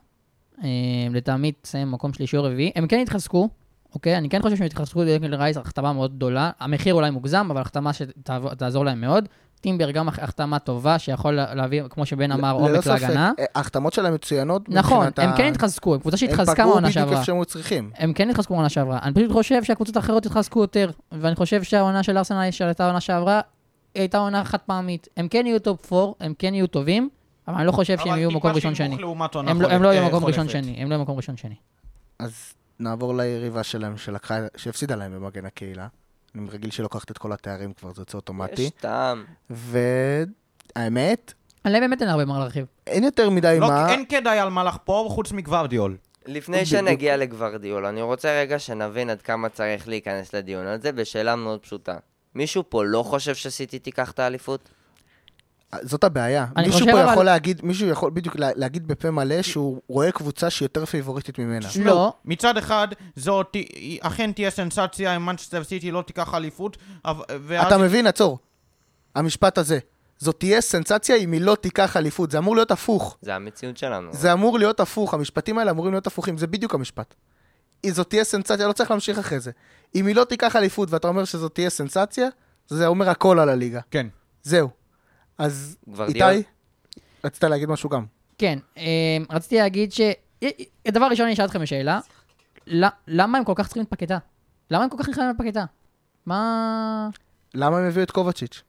אה, לטעמי תסיים במקום שלישי או רביעי. הם כן יתחזקו, אוקיי? אני כן חושב שהם יתחזקו דקלן רייס, החתמה מאוד גדולה. המחיר אולי מוגזם, אבל החתמה שתעזור להם מאוד. טימבר גם הח- החתמה טובה, שיכול לה- להביא, כמו שבן אמר, עומק להגנה. אה, ההחתמות שלהם מצוינות. נכון, הם כן התחזקו, הם קבוצה הם שהתחזקה פגעו מעונה בדיוק שעברה. איפה שהם צריכים. הם כן התחזקו מעונה שעברה. אני פשוט חושב שהקבוצות האחרות יתחזקו יותר, ואני חושב שהעונה של ארסנל שהייתה העונה שעברה, הייתה עונה חד פעמית. הם כן יהיו טופ 4, הם כן יהיו טובים, אבל אני לא חושב שהם יהיו מקום ראשון שני. הם לא- לא יהיו מקום ראשון שני, הם לא יהיו מקום ראשון שני. אז נעבור ליריבה שלהם, שלקחה, שהפסידה להם במגן הקהילה. אני רגיל שהיא לוקחת את כל התארים כבר, זה יוצא אוטומטי. יש טעם. והאמת, עליהם באמת אין הרבה מה להרחיב. אין יותר מדי לא, מה... אין כדאי על מה לחפור חוץ מגוורדיול. לפני. שנגיע לגוורדיול, אני רוצה רגע שנבין עד כמה צריך להיכנס לדיון הזה בשאלה מאוד פשוטה. מישהו פה לא חושב שסיטי תיקח את האליפות? זאת הבעיה. מישהו פה אבל- יכול להגיד, מישהו יכול בדיוק לה- להגיד בפה מלא שהוא רואה קבוצה שהיא יותר פייבוריטית ממנה. לא, מצד אחד, זו ת- אכן תהיה סנסציה אם מנצ'סטר סיטי לא תיקח אליפות, ואז... אתה מבין, עצור. המשפט הזה. זאת תהיה סנסציה אם היא לא תיקח אליפות. זה אמור להיות הפוך. זה המציאות שלנו. זה אמור להיות הפוך. המשפטים האלה אמורים להיות הפוכים. זה בדיוק המשפט. זאת תהיה סנסציה, לא צריך להמשיך אחרי זה. אם היא לא תיקח אליפות ואתה אומר שזאת תהיה סנסציה, זה אומר הכל על הליגה. כן. זהו. אז? איתי, רצית להגיד משהו גם. כן. אה, רציתי להגיד ש... דבר ראשון, אני אשאל אתכם שאלה. ל- למה הם כל כך צריכים את פקטה? למה הם כל כך נלחמים על פקטה? מה... למה הם הביאו את קובצ'יץ'?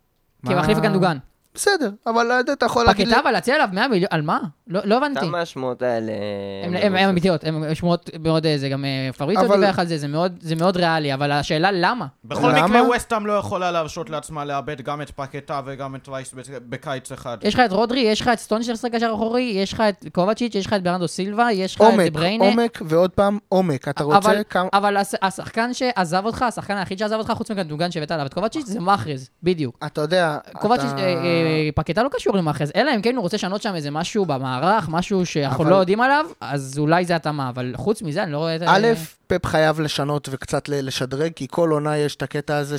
כי מחליף את גנדוגן. בסדר, אבל אה, אתה יכול להגיד... לי- פקטה, אבל להציע עליו 100 מיליון, על מה? לא לא הבנתי. כמה השמועות האלה... הם הם אמיתיות, הם שמועות מאוד, אה, זה גם אה, פריצו אבל- דיווח על זה, זה מאוד- ריאלי, אבל השאלה למה? בכל? מקרה, וסטאם לא יכולה להרשות לעצמה לאבד גם את פקטה וגם את וייס בק- בקיץ אחד. יש לך את רודרי, יש לך את סטון שמשחק קשר אחורי, יש לך את קובצ'יץ', יש לך את ברנדו סילבה, יש לך את בריינה. עומק, ועוד פעם עומק. אתה רוצה אבל, כמה... אבל הש- השחקן שעזב אותך, השחקן היחיד שעזב אותך, חוץ מגנדוגן שהבאת עליו את קובצ'יץ', זה מאחרז, בדיוק. אתה יודע... קובצ'יץ', אתה- אה, אה, פקטה לא קשור למאחז, אלא אם כן הוא רוצה לשנות שם איזה משהו במערך, משהו שאנחנו אבל- לא יודעים עליו, אז אולי זה התאמה, אבל חוץ מזה אני לא רואה את... א', פפ חייב לשנות וקצת לשדרג, כי כל עונה יש את הקטע הזה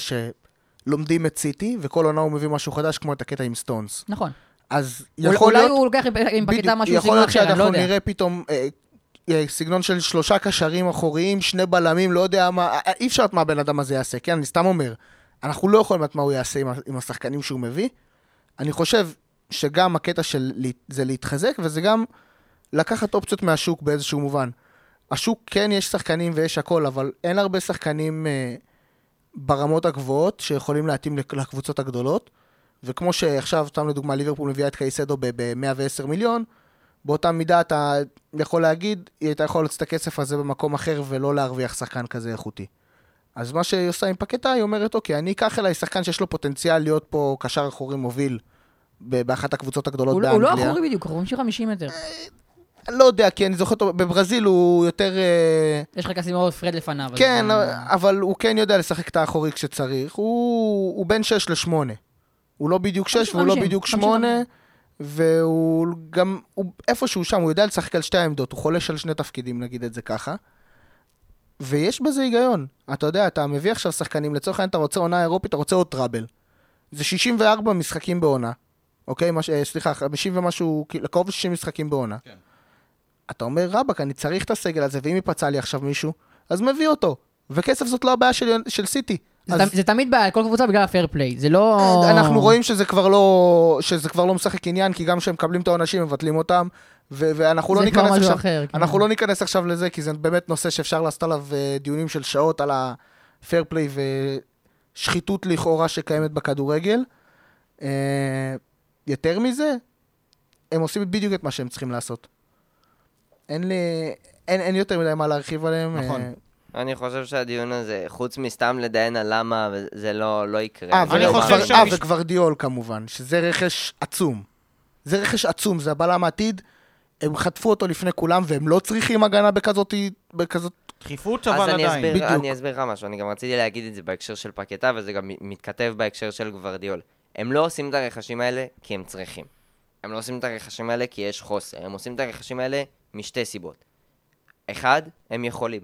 שלומדים את סיטי, וכל עונה הוא מביא משהו חדש, כמו את הקטע עם סטונס. נכון. אז אולי יכול להיות... הוא לוקח עם פקטה משהו יכול סגנון להיות אחר, אני לא שאנחנו יודע. נראה פתאום אה, אה, סגנון של שלושה קשרים אחוריים, שני בלמים, לא יודע מה, אה, אי אפשר לדעת מה הבן אדם הזה יעשה, כן? אני סתם אומר. אנחנו לא יכולים לדעת מה הוא יעשה עם השחקנים שהוא מביא. אני חושב שגם הקטע של זה להתחזק, וזה גם לקחת אופציות מהשוק באיזשהו מובן. השוק, כן, יש שחקנים ויש הכל, אבל אין הרבה שחקנים אה, ברמות הגבוהות שיכולים להתאים לק- לקבוצות הגדולות. וכמו שעכשיו, סתם לדוגמה, ליברפול מביאה את קייסדו ב-110 מיליון, באותה מידה אתה יכול להגיד, היא הייתה יכולה להוציא את הכסף הזה במקום אחר ולא להרוויח שחקן כזה איכותי. אז מה שהיא עושה עם פקטה, היא אומרת, אוקיי, אני אקח אליי שחקן שיש לו פוטנציאל להיות פה קשר אחורי מוביל ב- באחת הקבוצות הגדולות הוא לא- הוא באנגליה. לא אחורי בדיוק, הוא 50 מטר. לא יודע, כי אני זוכר אותו, בברזיל הוא יותר... אה, יש לך קסימאו פרד לפניו. כן, אבל הוא כן יודע לשחק את האחורי כשצריך. הוא, הוא בין 6 ל-8. הוא לא בדיוק 6 חמישים, והוא לא בדיוק חמישים, 8, חמישים. והוא גם, הוא איפשהו שם, הוא יודע לשחק על שתי העמדות, הוא חולש על שני תפקידים, נגיד את זה ככה. ויש בזה היגיון. אתה יודע, אתה מביא עכשיו שחקנים, לצורך העניין אתה רוצה עונה אירופית, אתה רוצה עוד טראבל. זה 64 משחקים בעונה, אוקיי? מש, אה, סליחה, 50 ומשהו, כאילו, קרוב ל-60 משחקים בעונה. כן. אתה אומר, רבאק, אני צריך את הסגל הזה, ואם ייפצע לי עכשיו מישהו, אז מביא אותו. וכסף זאת לא הבעיה של, של סיטי. זה אז זה תמיד בעיה, כל קבוצה בגלל הפייר פליי. זה לא... אנחנו רואים שזה כבר לא, שזה כבר לא משחק עניין, כי גם כשהם מקבלים את העונשים, מבטלים אותם, ו- ואנחנו לא זה כבר ניכנס משהו עכשיו, אחר. כן. אנחנו לא ניכנס עכשיו לזה, כי זה באמת נושא שאפשר לעשות עליו אה, דיונים של שעות על הפייר פליי ושחיתות לכאורה שקיימת בכדורגל. יותר מזה, הם עושים בדיוק את מה שהם צריכים לעשות. אין לי, אין, אין יותר מדי מה להרחיב עליהם. נכון. אה, אני חושב שהדיון הזה, חוץ מסתם לדיין על למה, זה לא, לא יקרה. אה, אני לא. אה, שהמש- וגוורדיאול כמובן, שזה רכש עצום. זה רכש עצום, זה הבלם העתיד. הם חטפו אותו לפני כולם, והם לא צריכים הגנה בכזאת... בכזאת... דחיפות, אז אבל אני עדיין. אסביר, בדיוק. אני אסביר לך משהו, אני גם רציתי להגיד את זה בהקשר של פקטה, וזה גם מתכתב בהקשר של גוורדיאול. הם לא עושים את הרכשים האלה כי הם צריכים. הם לא עושים את הרכשים האלה כי יש חוסר. הם עושים את הרכשים האלה משתי סיבות. אחד, הם יכולים.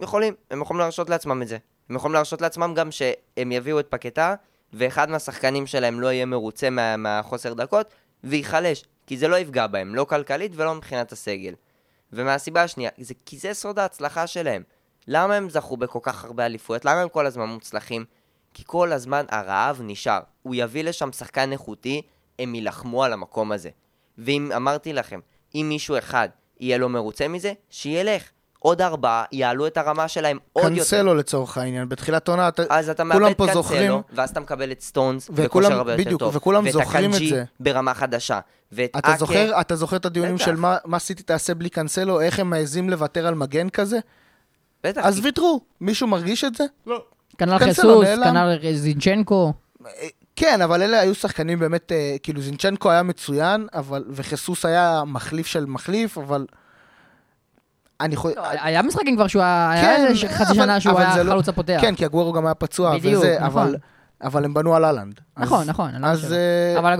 יכולים, הם יכולים להרשות לעצמם את זה. הם יכולים להרשות לעצמם גם שהם יביאו את פקטה, ואחד מהשחקנים שלהם לא יהיה מרוצה מה, מהחוסר דקות, וייחלש. כי זה לא יפגע בהם, לא כלכלית ולא מבחינת הסגל. ומהסיבה השנייה, זה כי זה סוד ההצלחה שלהם. למה הם זכו בכל כך הרבה אליפויות? למה הם כל הזמן מוצלחים? כי כל הזמן הרעב נשאר. הוא יביא לשם שחקן איכותי, הם יילחמו על המקום הזה. ואם אמרתי לכם, אם מישהו אחד יהיה לא מרוצה מזה, שילך. עוד ארבעה יעלו את הרמה שלהם עוד יותר. קנסלו לצורך העניין, בתחילת עונה, אתה- אז אתה כולם מאבד פה זוכרים- קנסלו, ואז אתה מקבל את סטונס וכולם- בכושר הרבה יותר בדיוק, טוב. וכולם זוכרים את ואת זה. הקנג'י ברמה חדשה. ואת אתה אקה, זוכר, אתה זוכר את הדיונים בטח. של מה, מה סיטי תעשה בלי קנסלו, איך הם מעזים לוותר על מגן כזה? בטח, אז ויתרו. מישהו מרגיש את זה? לא. כנ"ל חיסוס. כנ"ל זינצ'נקו. אה, כן, אבל אלה היו שחקנים באמת, אה, כאילו זינצ'נקו היה מצוין, אבל, וחיסוס היה מחליף של מחליף, אבל... אני חושב... היה משחקים כבר שהוא היה... היה כן, איזה חצי אבל- שנה שהוא היה לא- חלוץ הפותח. כן, כי הגוורו גם היה פצוע בדיוק, וזה, נכון. אבל, אבל הם בנו על אהלנד. נכון, אז- נכון. לא אז. אה, אבל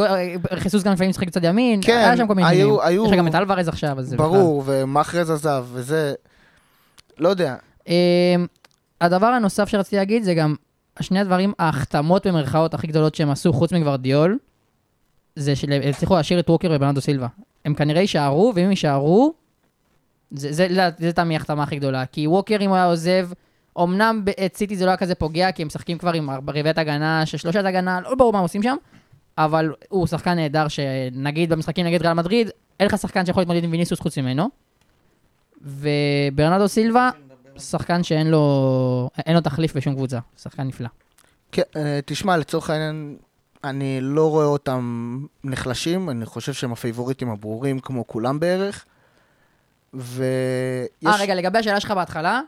חיסוס גם לפעמים משחק קצת ימין, כן, היה שם כל מיני היו-. היו- יש לך גם את אלוורז עכשיו, אז זה בכלל. ברור, ומאחרז עזב, וזה... לא יודע. הדבר הנוסף שרציתי להגיד זה גם, השני הדברים, ההחתמות במרכאות הכי גדולות שהם עשו, חוץ מגוורדיול, זה שהם הצליחו להשאיר את ווקר וברנדו סילבה. הם כנראה יישארו, ואם יישארו, זה, זה, זה, ההחתמה הכי גדולה. כי ווקר, אם הוא היה עוזב, אמנם את סיטי זה לא היה כזה פוגע, כי הם משחקים כבר עם רבעיית הגנה, של שלושת הגנה, לא ברור מה הם עושים שם, אבל הוא שחקן נהדר, שנגיד במשחקים נגד ריאל מדריד, אין לך שחקן שיכול להתמודד עם ויניסוס חוץ ממנו. וברנדו סילבה, שחקן שאין לו, אין לו תחליף בשום קבוצה, שחקן נפלא. כן, אה, תשמע, לצורך העניין, אני לא רואה אותם נחלשים, אני חושב שהם הפייבוריטים הברורים כמו כולם בערך. ויש... אה, רגע, לגבי השאלה שלך בהתחלה,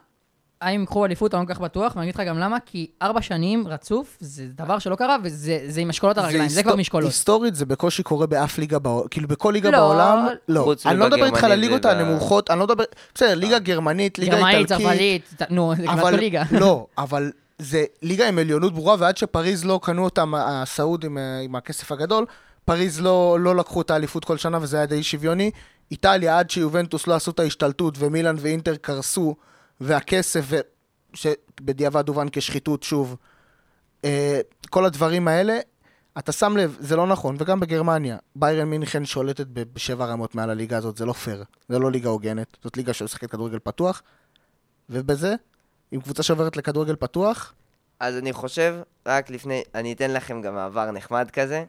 האם ייקחו אליפות, אני לא כל כך בטוח, ואני אגיד לך גם למה, כי ארבע שנים רצוף, זה דבר שלא קרה, וזה זה עם אשכולות הרגליים, זה כבר משקולות. היסטורית זה בקושי קורה באף ליגה בעולם, כאילו בכל ליגה לא. בעולם, לא. חוץ אני לא מדבר איתך על הליגות הנמוכות, אני לא מדבר, בסדר, ליגה גרמנית, ליגה גרמנית, איטלקית, צרפתית, ת- נו, זה כמעט ליגה. לא, (laughs) אבל זה ליגה עם עליונות ברורה, ועד שפריז לא קנו אותם, הסעודים אה, עם הכסף הגדול, פריז לא, לא לקחו את האליפות כל שנה וזה היה די שוויוני. איטליה, עד שיובנטוס לא עשו את ההשתלטות ומילאן ואינטר קרסו, והכסף. שבדיעבד הובן כשחיתות שוב, אה, כל הדברים האלה, אתה שם לב, זה לא נכון, וגם בגרמניה, ביירן מינכן שולטת בשבע רמות מעל הליגה הזאת, זה לא פייר, זה לא ליגה הוגנת, זאת ליגה שמשחקת כדורגל פתוח, ובזה, עם קבוצה שעוברת לכדורגל פתוח, אז אני חושב, רק לפני, אני אתן לכם גם מעבר נחמד כזה.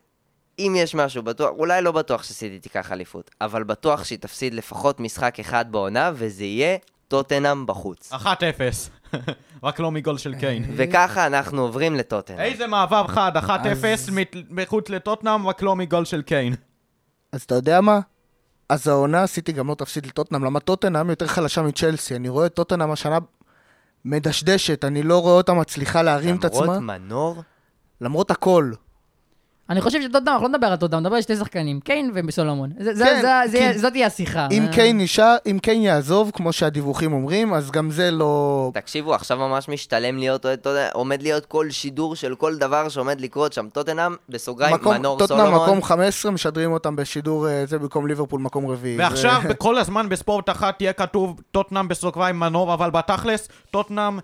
אם יש משהו בטוח, אולי לא בטוח שסיטי תיקח אליפות, אבל בטוח שהיא תפסיד לפחות משחק אחד בעונה, וזה יהיה טוטנאם בחוץ. 1-0. (laughs) רק לא מגול של קיין. וככה אנחנו עוברים לטוטנאם. איזה מעבר חד, 1-0 אז- מחוץ לטוטנאם, רק לא מגול של קיין. אז אתה יודע מה? אז העונה סיטי גם לא תפסיד לטוטנאם, למה טוטנאם יותר חלשה מצ'לסי. אני רואה את טוטנאם השנה מדשדשת, אני לא רואה אותה מצליחה להרים את עצמה. למרות מנור, למרות הכל. אני חושב שטוטנאם, אנחנו לא נדבר על טוטנאם, נדבר על שתי שחקנים, קיין וסולומון. זה- זה- כן, זה- זה- כי- זאת תהיה השיחה. אם אה, קיין נשאר, אם קיין יעזוב, כמו שהדיווחים אומרים, אז גם זה לא... תקשיבו, עכשיו ממש משתלם להיות, אתה יודע, עומד להיות כל שידור של כל דבר שעומד לקרות שם. טוטנאם, בסוגריים, מנור טוטנאם סולומון. מקום 15, משדרים אותם בשידור אה, זה במקום ליברפול מקום רביעי. ועכשיו, זה- בכל הזמן בספורט אחת תהיה כתוב טוטנאם בסוגריים מנור, אבל בתכלס, טוטנאם,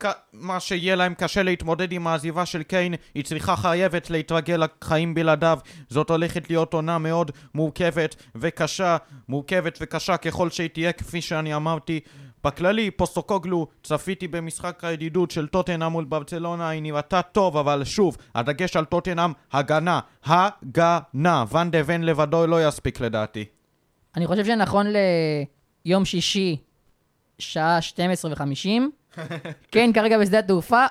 כ... מה שיהיה להם קשה להתמודד עם העזיבה של קיין, היא צריכה חייבת להתרגל לחיים בלעדיו. זאת הולכת להיות עונה מאוד מורכבת וקשה, מורכבת וקשה ככל שהיא תהיה, כפי שאני אמרתי. בכללי, פוסטוקוגלו, צפיתי במשחק הידידות של טוטנאם מול ברצלונה, היא נראתה טוב, אבל שוב, הדגש על טוטנאם, הגנה, הגנה. ואן דה ון לבדו לא יספיק לדעתי. אני חושב שנכון ליום שישי, שעה 12 ו-50, (laughs) כן, כרגע בשדה התעופה,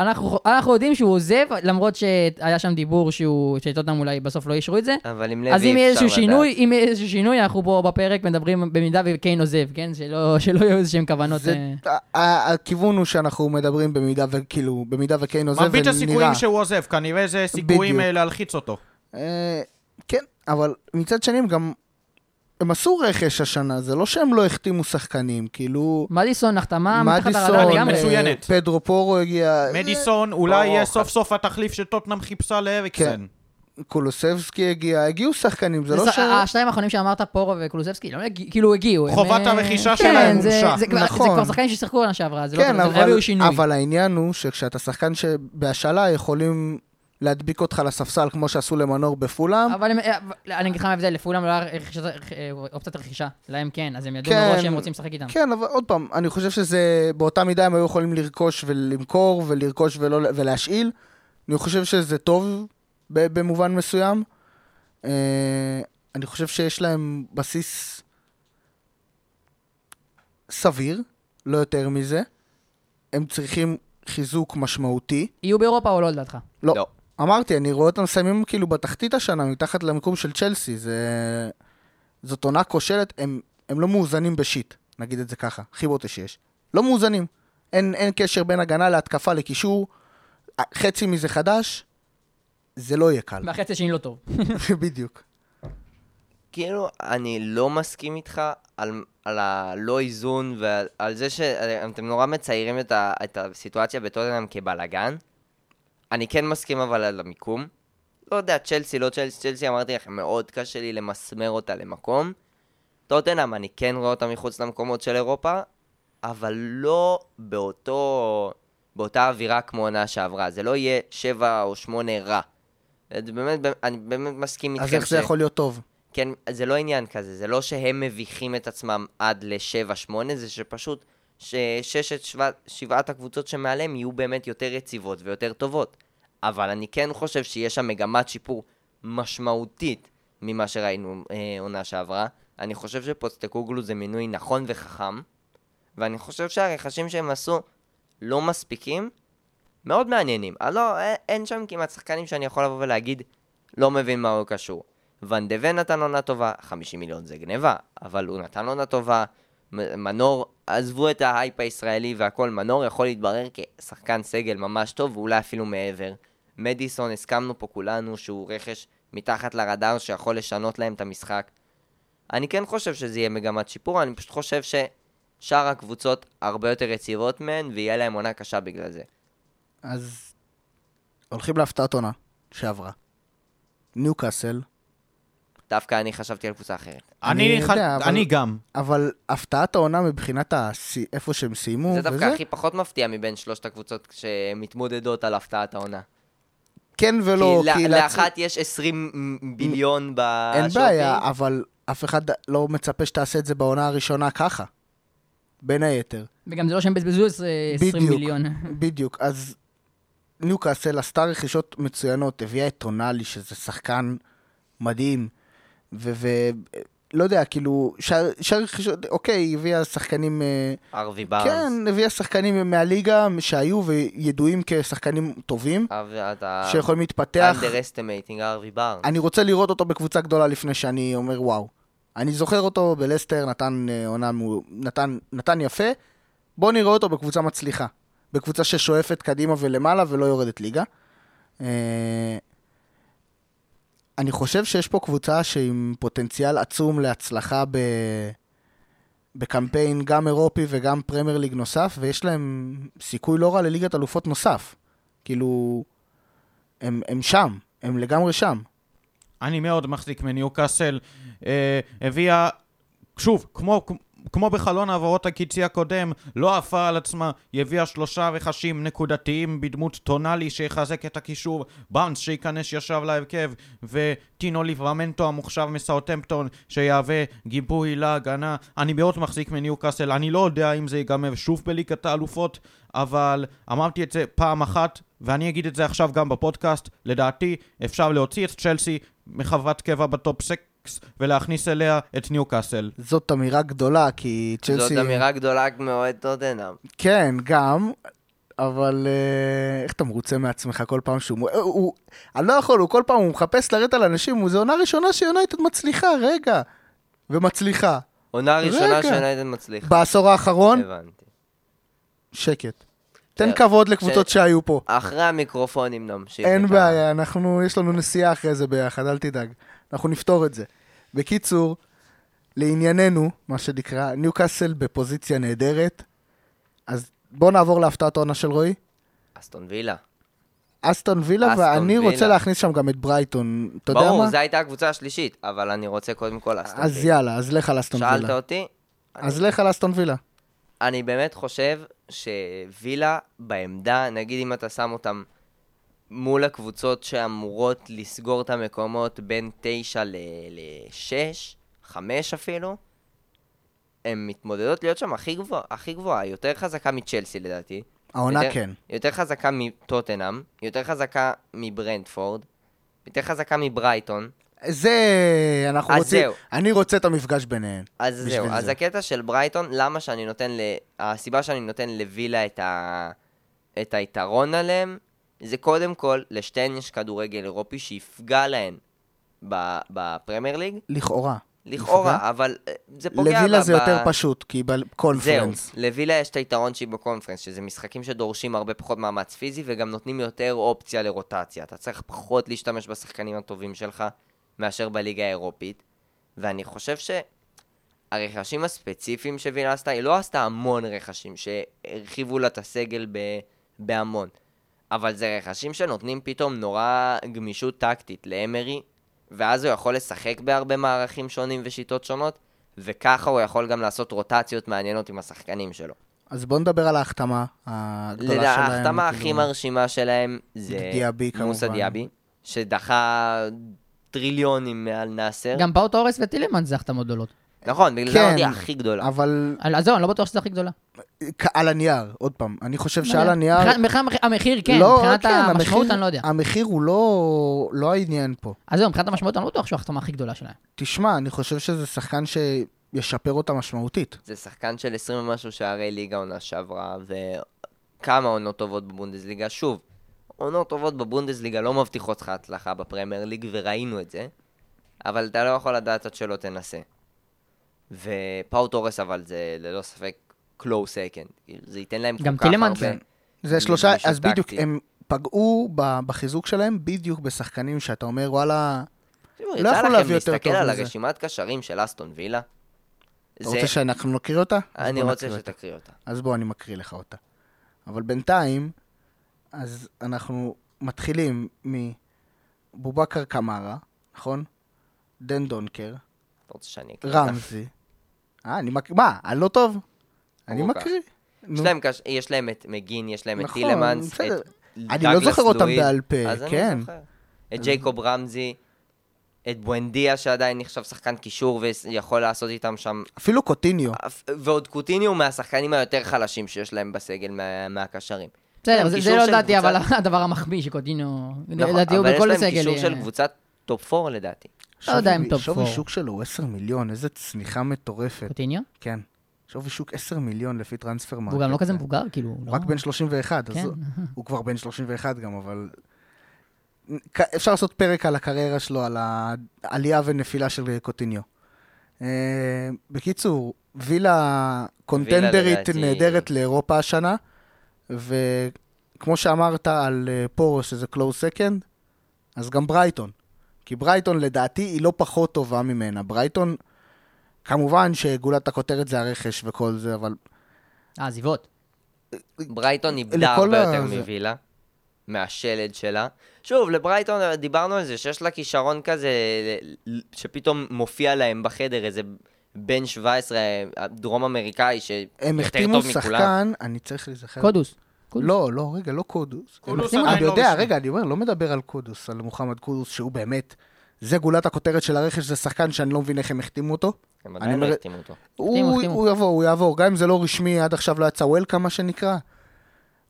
אנחנו, אנחנו יודעים שהוא עוזב, למרות שהיה שם דיבור שהוא, שטוטנאם אולי בסוף לא אישרו את זה. אבל עם לוי אז אם יהיה אפשר איזשהו לדעת. שינוי, אם יהיה איזשהו שינוי, אנחנו פה בפרק מדברים במידה וקיין עוזב, כן? שלא, שלא יהיו איזשהם כוונות... זה- אה, הכיוון הוא שאנחנו מדברים במידה וכאילו, במידה וקיין עוזב, מרבית ונראה- הסיכויים שהוא עוזב, כנראה זה סיכויים בדיוק. אה, להלחיץ אותו. אה, כן, אבל מצד שני הם גם... הם עשו רכש השנה, זה לא שהם לא החתימו שחקנים, כאילו... מדיסון החתמה מתחת מדיסון, הרדאר לגמרי. מצוינת. פדרו פורו הגיע, מדיסון אולי או, יהיה סוף סוף התחליף שטוטנאם חיפשה לאריקסן. קולוסבסקי הגיע, הגיעו שחקנים, זה לא ש... השניים האחרונים שאמרת, פורו וקולוסבסקי, לא כאילו הגיעו. חובת אה, הרכישה כן, שלהם זה- הומשה. זה כבר- נכון. כבר שחקנים ששיחקו עונה שעברה, זה לא כן. אבל העניין הוא שכשאתה שחקן שבהשאלה יכולים להדביק אותך לספסל כמו שעשו למנור בפולאם. אבל הם- אה, אני אגיד לך מה ההבדל, לפעולם לא היה רכישת- אה, אופציית רכישה, להם כן, אז הם ידעו כן. מראש שהם רוצים לשחק איתם. כן, אבל עוד פעם, אני חושב שזה, באותה מידה הם היו יכולים לרכוש ולמכור ולרכוש ולא, ולהשאיל. אני חושב שזה טוב ב- במובן מסוים. אה, אני חושב שיש להם בסיס סביר, לא יותר מזה. הם צריכים חיזוק משמעותי. יהיו באירופה או לא לדעתך? לא. לא. אמרתי, אני רואה אותם מסיימים כאילו בתחתית השנה, מתחת למיקום של צ'לסי. זה... זאת עונה כושלת, הם, הם לא מאוזנים בשיט, נגיד את זה ככה, הכי בוטה שיש. לא מאוזנים. אין, אין קשר בין הגנה להתקפה לקישור, חצי מזה חדש, זה לא יהיה קל. והחצי השני לא טוב. (laughs) בדיוק. כאילו, אני לא מסכים איתך על, על הלא איזון ועל על זה שאתם נורא מציירים את, ה, את הסיטואציה בטוטנאם כבלאגן. אני כן מסכים אבל על המיקום. לא יודע, צ'לסי, לא צ'לסי, צ'לסי אמרתי לכם, מאוד קשה לי למסמר אותה למקום. טוטנאם, אני כן רואה אותה מחוץ למקומות של אירופה, אבל לא באותו, באותה אווירה כמו עונה שעברה. זה לא יהיה שבע או שמונה רע. באמת, אני באמת מסכים איתכם אז איך זה יכול להיות טוב? כן, זה לא עניין כזה, זה לא שהם מביכים את עצמם עד ל-7-8, זה שפשוט שששת, שבע, שבעת הקבוצות שמעליהם יהיו באמת יותר יציבות ויותר טובות. אבל אני כן חושב שיש שם מגמת שיפור משמעותית ממה שראינו אה, עונה שעברה. אני חושב שפוסטקוגלו זה מינוי נכון וחכם, ואני חושב שהרכשים שהם עשו לא מספיקים, מאוד מעניינים. אה, לא, אין, אין שם כמעט שחקנים שאני יכול לבוא ולהגיד, לא מבין מה הוא קשור. ואן דה ון נתן עונה טובה, 50 מיליון זה גניבה, אבל הוא נתן עונה טובה. מנור, עזבו את ההייפ הישראלי והכל, מנור יכול להתברר כשחקן סגל ממש טוב, ואולי אפילו מעבר. מדיסון, הסכמנו פה כולנו שהוא רכש מתחת לרדאר שיכול לשנות להם את המשחק. אני כן חושב שזה יהיה מגמת שיפור, אני פשוט חושב ששאר הקבוצות הרבה יותר יציבות מהן, ויהיה להם עונה קשה בגלל זה. אז הולכים להפתעת עונה שעברה. ניוקאסל, דווקא אני חשבתי על קבוצה אחרת. אני אני, ח... יודע, אבל- אני גם. אבל הפתעת העונה מבחינת השיא- איפה שהם סיימו, זה דווקא וזה, הכי פחות מפתיע מבין שלושת הקבוצות שמתמודדות על הפתעת העונה. כן ולא, כי כי לה- לאחת יש 20 ביליון בשווי. אין בעיה, אבל אף אחד לא מצפה שתעשה את זה בעונה הראשונה ככה. בין היתר. וגם זה לא שהם בזבזו איזה 20 בדיוק. מיליון. בדיוק. אז ניוקאסל עשתה רכישות מצוינות, הביאה את טונאלי, שזה שחקן מדהים, ו... ו- לא יודע, כאילו, שאר רכישות, אוקיי, הביאה שחקנים... אה, ארווי בארנס. כן, הביאה שחקנים מהליגה שהיו וידועים כשחקנים טובים. שיכולים להתפתח. underestimating ארווי בארנס. אני רוצה לראות אותו בקבוצה גדולה לפני שאני אומר וואו. אני זוכר אותו בלסטר, נתן אה, עונה, נתן, נתן יפה. בואו נראה אותו בקבוצה מצליחה. בקבוצה ששואפת קדימה ולמעלה ולא יורדת ליגה. אני חושב שיש פה קבוצה שעם פוטנציאל עצום להצלחה ב... בקמפיין גם אירופי וגם פרמייר ליג נוסף, ויש להם סיכוי לא רע לליגת אלופות נוסף. כאילו, הם, הם שם, הם לגמרי שם. אני מאוד מחזיק מניוקאסל. אה, הביאה, שוב, כמו, כמו בחלון העברות הקיצי הקודם, לא עפה על עצמה, היא הביאה שלושה רכשים נקודתיים בדמות טונאלי שיחזק את הקישור, באונס שייכנס ישר להרכב, וטינו ליברמנטו המוכשר מסאוטמפטון שיהווה גיבוי להגנה. אני מאוד מחזיק מניוקאסל, אני לא יודע אם זה ייגמר שוב בליגת האלופות, אבל אמרתי את זה פעם אחת, ואני אגיד את זה עכשיו גם בפודקאסט, לדעתי אפשר להוציא את צ'לסי מחברת קבע בטופ 6 ולהכניס אליה את ניוקאסל. זאת אמירה גדולה, כי צ'לסי... זאת אמירה גדולה מאוהד טוטנאם. כן, גם, אבל אה, איך אתה מרוצה מעצמך כל פעם שהוא... הוא, הוא, אני לא יכול, הוא כל פעם, הוא מחפש לרדת על אנשים, הוא- זו עונה ראשונה שיונייטד מצליחה, רגע. ומצליחה. עונה ראשונה. שיונייטד מצליחה. בעשור האחרון, הבנתי. שקט. תן כן. כבוד לקבוצות ש- שהיו פה. אחרי המיקרופונים נמשיך. אין בעיה, אנחנו, יש לנו נסיעה אחרי זה ביחד, אל תדאג. אנחנו נפתור את זה. בקיצור, לענייננו, מה שנקרא, ניוקאסל בפוזיציה נהדרת. אז בואו נעבור להפתעת העונה של רועי. אסטון וילה. אסטון וילה, אסטון ואני וילה. רוצה להכניס שם גם את ברייטון. אתה יודע ברור, מה? זו הייתה הקבוצה השלישית, אבל אני רוצה קודם כל אסטון אז וילה. יאללה, אז לך על אסטון שאלת וילה. אותי? אז לך על אסטון וילה. אני באמת חושב שווילה בעמדה, נגיד אם אתה שם אותם מול הקבוצות שאמורות לסגור את המקומות בין 9 ל-6, 5 אפילו, הן מתמודדות להיות שם הכי גבוהה, הכי גבוהה, יותר חזקה מצ'לסי לדעתי. העונה יותר- כן. יותר חזקה מטוטנאם, יותר חזקה מברנדפורד, יותר חזקה מברייטון. זה, אנחנו אז רוצים, זהו. אני רוצה את המפגש ביניהן. אז זהו, אז זה. הקטע של ברייטון, למה שאני נותן ל... הסיבה שאני נותן לווילה את, ה... את היתרון עליהם, זה קודם כל, לשתיהן יש כדורגל אירופי שיפגע להן. בפרמייר ליג, לכאורה. לכאורה, יפגע? אבל אה, זה פוגע לווילה ב- זה יותר פשוט, כי זהו, בקונפרנס. לווילה יש את היתרון שהיא בקונפרנס, שזה משחקים שדורשים הרבה פחות מאמץ פיזי וגם נותנים יותר אופציה לרוטציה. אתה צריך פחות להשתמש בשחקנים הטובים שלך מאשר בליגה האירופית. ואני חושב שהרכשים הספציפיים שווילה עשתה, היא לא עשתה המון רכשים שהרחיבו לה את הסגל ב... בהמון. אבל זה רכשים שנותנים פתאום נורא גמישות טקטית לאמרי, ואז הוא יכול לשחק בהרבה מערכים שונים ושיטות שונות, וככה הוא יכול גם לעשות רוטציות מעניינות עם השחקנים שלו. אז בואו נדבר על ההחתמה הגדולה לדע- שלהם. ההחתמה הכי כאילו. מרשימה שלהם זה דיאבי, מוסא. דיאבי, שדחה טריליונים מעל נאסר. גם פאו תורס וטילמן זה החתמות גדולות. נכון, בגלל זה כן, אמרתי הכי גדולה. אבל אז זהו, אני לא בטוח שזה הכי גדולה. על הנייר, עוד פעם, אני חושב לא שעל. הנייר... מבחינת- המחיר כן, לא, מבחינת כן, המשמעות המחיר- אני לא יודע. המחיר הוא לא, לא העניין פה. אז זהו, מבחינת המשמעות אני לא בטוח שהוא ההחתמה הכי גדולה שלהם. תשמע, אני חושב שזה שחקן שישפר אותה משמעותית. זה שחקן של 20 ומשהו שערי ליגה עונה שעברה, וכמה עונות טובות בבונדסליגה. שוב, עונות טובות בבונדסליגה לא מבטיחות לך הצלחה בפרמייר ליג, וראינו את זה, אבל אתה לא יכול לדעת עד שלא תנסה. ופאו תורס אבל זה ללא ספק close second, כאילו, זה ייתן להם כל גם כך הרבה. טילמן, כן. זה שלושה, אז בדיוק. הם פגעו בחיזוק שלהם בדיוק בשחקנים שאתה אומר, וואלה, לא יצא יכול להביא יותר להסתכל טוב על מזה. הרשימת קשרים של אסטון וילה? אתה רוצה שאנחנו נקריא אותה? אני רוצה נקריא אותה. שתקריא אותה. אז בוא, אני מקריא לך אותה. אבל בינתיים, אז אנחנו מתחילים מבובקר קמארה, נכון? דן דונקר, אתה רוצה שאני אקריא אותה? רמזי. אה, אני מקריא, מה, אני לא טוב? אני. מקריא. יש להם קש- יש להם את מגין, יש להם את נכון, טילמנס. את אני לא זוכר אותם. בעל פה, אז כן. אני זוכר. את ג'ייקוב רמזי, את בואנדיה שעדיין נחשב שחקן קישור ויכול לעשות איתם שם, אפילו קוטיניו. ועוד קוטיניו מהשחקנים היותר חלשים שיש להם בסגל מה- מהקשרים. בסדר, כן, זה- לא לדעתי, אבל (laughs) הדבר המחמיא שקוטינו, נכון, לדעתי הוא אבל יש בכל להם סגל. קישור של קבוצת top 4 לדעתי. לא יודע אם שווי- top שווי four. שוק שלו הוא 10 מיליון, איזה צניחה מטורפת. קוטיניו? כן. שווי שוק 10 מיליון לפי Transfermarkt. והוא גם לא כזה מבוגר, כאילו. הוא לא- רק בן 31, אז כן. הוא- הוא כבר בן 31 גם, אבל... אפשר לעשות פרק על הקריירה שלו, על העלייה ונפילה של קוטיניו. אה, בקיצור, וילה קונטנדרית נהדרת לאירופה השנה, וכמו שאמרת על אה, פורו שזה close second, אז גם ברייטון. כי ברייטון לדעתי היא לא פחות טובה ממנה. ברייטון, כמובן שגולת הכותרת זה הרכש וכל זה, אבל העזיבות. ברייטון איבדה הרבה ה- יותר זה- מווילה, מהשלד שלה. שוב, לברייטון דיברנו על זה, שיש לה כישרון כזה, שפתאום מופיע להם בחדר איזה בן 17, דרום אמריקאי, שיותר הם טוב החתימו מכולם. שחקן, אני צריך להיזכר. קודוס. קודוס. לא, לא, רגע, לא קודוס. קודוס עדיין אני לא יודע, רשמי. רגע, אני אומר, לא מדבר על קודוס, על מוחמד קודוס, שהוא באמת, זה גולת הכותרת של הרכש, זה שחקן שאני לא מבין איך הם החתימו אותו. הם אני עדיין לא החתימו אותו. הוא, יעבור, הוא יעבור, גם אם זה לא רשמי, עד עכשיו לא יצא וולקאם, מה שנקרא.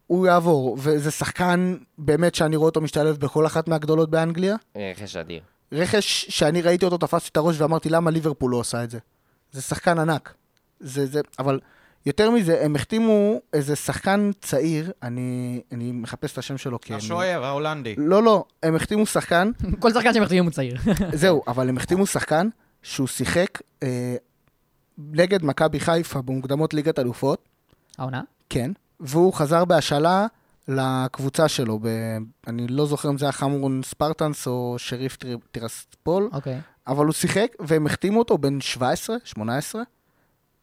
הוא יעבור, וזה שחקן באמת שאני רואה אותו משתלב בכל אחת מהגדולות באנגליה. רכש אדיר. רכש שאני ראיתי אותו, תפסתי את הראש ואמרתי, למה ליברפול לא עושה את זה? זה שחקן ענק. זה, זה, אבל יותר מזה, הם החתימו איזה שחקן צעיר, אני, אני מחפש את השם שלו, כי... אני- השוער ההולנדי. לא, לא, הם החתימו שחקן, (laughs) כל שחקן שהם מחתימים הוא צעיר. (laughs) זהו, אבל הם החתימו שחקן שהוא שיחק אה, נגד מכבי חיפה במוקדמות ליגת אלופות, העונה? כן, והוא חזר בהשאלה לקבוצה שלו, ב... אני לא זוכר אם זה היה חמורון ספרטנס או שריף טיר- טירספול, אוקיי. אבל הוא שיחק, והם החתימו אותו בן 17, 18,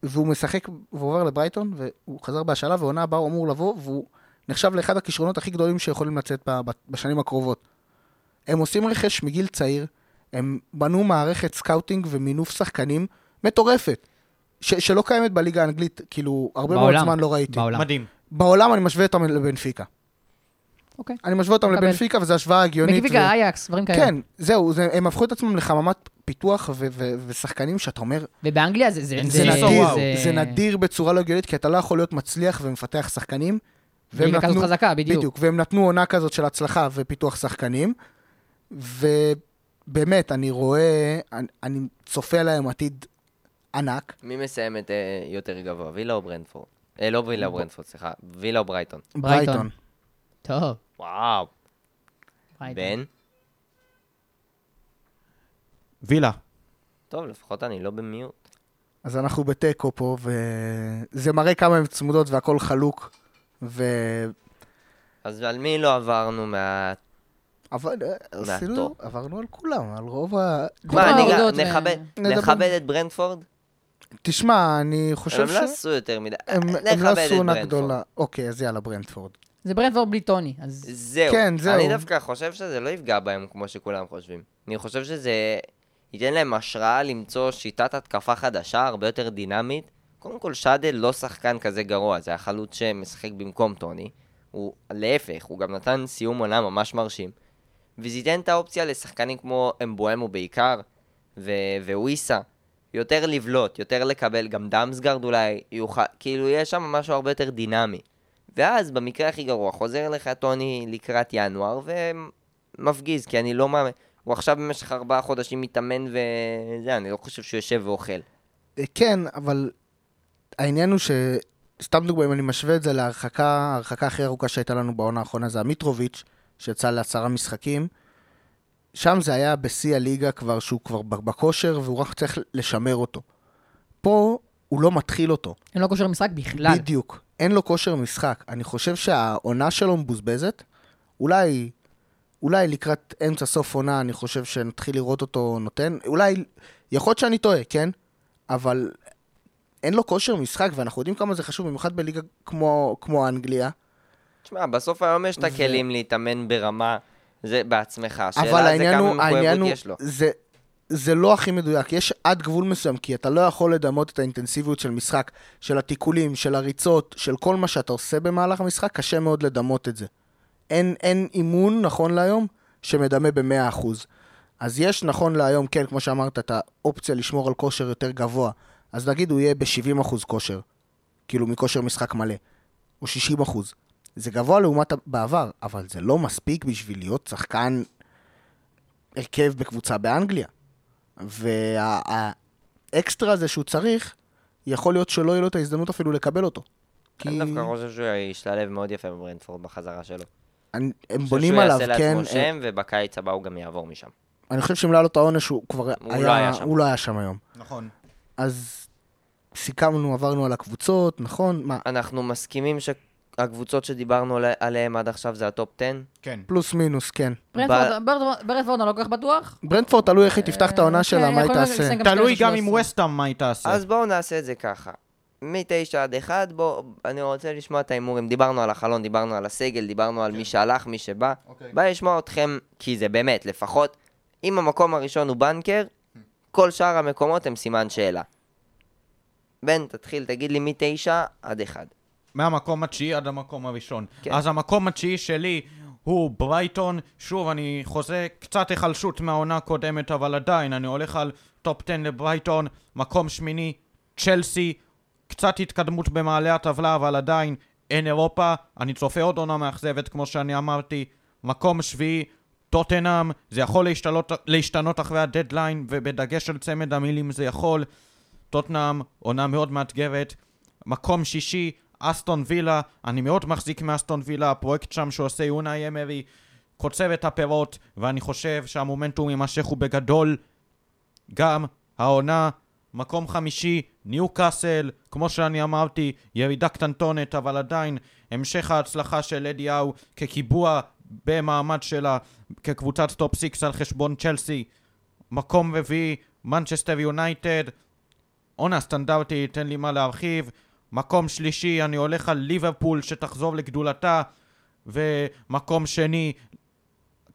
והוא משחק, והוא עובר לברייטון, והוא חזר בהשאלה, ועונה הבאה הוא אמור לבוא, והוא נחשב לאחד הכישרונות הכי גדולים שיכולים לצאת בשנים הקרובות. הם עושים רכש מגיל צעיר, הם בנו מערכת scouting ומינוף שחקנים מטורפת, ש- שלא קיימת בליגה האנגלית, כאילו, הרבה מאוד בעולם. זמן לא ראיתי. בעולם. מדהים. בעולם אני משווה אותם לבנפיקה. אוקיי. אני משווה אותם. לבנפיקה, וזו השוואה הגיונית. בנפיקה, אייקס, דברים כאלה. כן, זהו, זה, הם הפכו את עצמם לחממת פיתוח ו- ו- ושחקנים שאתה אומר, ובאנגליה זה... זה זה זה נדיר, וואו. זה נדיר בצורה לא הגיונית, כי אתה לא יכול להיות מצליח ומפתח שחקנים. והם ליגה כזאת חזקה, בדיוק. בדיוק, והם נתנו עונה כזאת של הצלחה ופיתוח שחקנים, ובאמת, אני רואה, אני, אני צופה להם עתיד ענק. מי מסיימת אה, יותר גבוה, וילה או ברנדפורד? אה, לא וילה או ברנדפורד, סליחה. וילה או. ברייטון. ברייטון. טוב. וואו. בן? וילה. טוב, לפחות אני לא במיעוט. אז אנחנו בתיקו פה, וזה מראה כמה הן צמודות והכל חלוק. ו... אז על מי לא עברנו מה... אבל אה, עשינו. עברנו על כולם, על רוב ה... מה, נכבד- את ברנדפורד? תשמע, אני חושב הם ש... לא עשו יותר מדי. הם, הם נכבד לא את עשו עונה ברנדפורד. גדולה. אוקיי, אז יאללה, ברנדפורד. זה ברנדפורד בלי טוני, אז... זהו. כן, זהו. אני דווקא חושב שזה לא יפגע בהם כמו שכולם חושבים. אני חושב שזה ייתן להם השראה למצוא שיטת התקפה חדשה, הרבה יותר דינמית. קודם כל, שאדל לא שחקן כזה גרוע, זה החלוץ שמשחק במקום טוני. הוא, להפך, הוא גם נתן סיום עונה ממש מרשים. וזה ייתן את האופציה לשחקנים כמו אמבואמו בעיקר, ו- וויסה. יותר לבלוט, יותר לקבל, גם דאמסגרד אולי יוכל, כאילו יש שם משהו הרבה יותר דינמי. ואז במקרה הכי גרוע חוזר לך טוני לקראת ינואר ומפגיז, כי אני לא מאמין. הוא עכשיו במשך ארבעה חודשים מתאמן וזה, אני לא חושב שהוא יושב ואוכל. אה, כן, אבל העניין הוא ש... סתם דוגמא, אם אני משווה את זה להרחקה, ההרחקה הכי ארוכה שהייתה לנו בעונה האחרונה זה המיטרוביץ', שיצא לעשרה משחקים. שם זה היה בשיא הליגה כבר, שהוא כבר בכושר, והוא רק צריך לשמר אותו. פה הוא לא מתחיל אותו. אין לו כושר משחק בכלל. בדיוק. אין לו כושר משחק. אני חושב שהעונה שלו מבוזבזת. אולי, אולי לקראת אמצע סוף עונה, אני חושב שנתחיל לראות אותו נותן. אולי, יכול להיות שאני טועה, כן? אבל אין לו כושר משחק, ואנחנו יודעים כמה זה חשוב, במיוחד בליגה כמו, כמו אנגליה. תשמע, בסוף היום יש את הכלים להתאמן ברמה, זה בעצמך. השאלה אבל זה כמה מחויבות יש לו. זה, זה לא הכי מדויק. יש עד גבול מסוים, כי אתה לא יכול לדמות את האינטנסיביות של משחק, של התיקולים, של הריצות, של כל מה שאתה עושה במהלך המשחק, קשה מאוד לדמות את זה. אין, אין אימון, נכון להיום, שמדמה ב-100%. אז יש, נכון להיום, כן, כמו שאמרת, את האופציה לשמור על כושר יותר גבוה. אז נגיד הוא יהיה ב-70% כושר, כאילו מכושר משחק מלא, או 60%. זה גבוה לעומת בעבר, אבל זה לא מספיק בשביל להיות שחקן הרכב בקבוצה באנגליה. והאקסטרה הזה שהוא צריך, יכול להיות שלא יהיה לו את ההזדמנות אפילו לקבל אותו. כי אני דווקא חושב שהוא ישתלב מאוד יפה בברנדפורד בחזרה שלו. אני- הם אני בונים חושב עליו, שהוא כן. יעשה לעצמו שם, ובקיץ הבא הוא גם יעבור משם. אני חושב שאם לא היה לו את העונש, הוא כבר הוא היה... לא היה שם. הוא לא היה שם היום. נכון. אז סיכמנו, עברנו על הקבוצות, נכון? מה, אנחנו מסכימים שהקבוצות שדיברנו עלי- עליהן עד עכשיו זה ה top 10? כן. פלוס מינוס, כן. ברנטפורד אני לא כל כך בטוח. ברנטפורד, תלוי איך היא תפתח את העונה כן, שלה, מה היא תעשה. תלוי 12, גם עם 13. ווסטהאם מה היא תעשה. אז בואו נעשה את זה ככה. מ-9 עד 1, בואו, אני רוצה לשמוע את ההימורים. דיברנו על החלון, דיברנו על הסגל, דיברנו על מי שהלך, מי שבא. אוקיי. בא לשמוע אתכם, כי זה באמת, לפחות, אם המקום הראשון הוא banker, כל שאר המקומות הם סימן שאלה. בן, תתחיל, תגיד לי מ-9 עד 1. מהמקום התשיעי עד המקום הראשון. כן. אז המקום התשיעי שלי הוא ברייטון. שוב, אני חוזה קצת היחלשות מהעונה הקודמת, אבל עדיין, אני הולך על top 10 לברייטון. מקום שמיני, צ'לסי. קצת התקדמות במעלה הטבלה, אבל עדיין אין אירופה. אני צופה עוד עונה מאכזבת, כמו שאני אמרתי. מקום שביעי, טוטנאם. זה יכול להשתלות, להשתנות אחרי הדדליין, ובדגש על צמד המילים זה יכול. טוטנאם, עונה מאוד מאתגרת. מקום שישי, אסטון וילה, אני מאוד מחזיק מאסטון וילה, הפרויקט שם שעושה יונה אמרי קוצב את הפירות, ואני חושב שהמומנטום יימשך הוא בגדול. גם העונה, מקום חמישי, ניו קאסל, כמו שאני אמרתי, ירידה קטנטונת, אבל עדיין המשך ההצלחה של אדי האו כקיבוע במעמד שלה כקבוצת top 6 על חשבון צ'לסי. מקום רביעי, מנצ'סטר יונייטד, עונה סטנדרטית, אין לי מה להרחיב. מקום שלישי, אני הולך על ליברפול שתחזור לגדולתה. ומקום שני,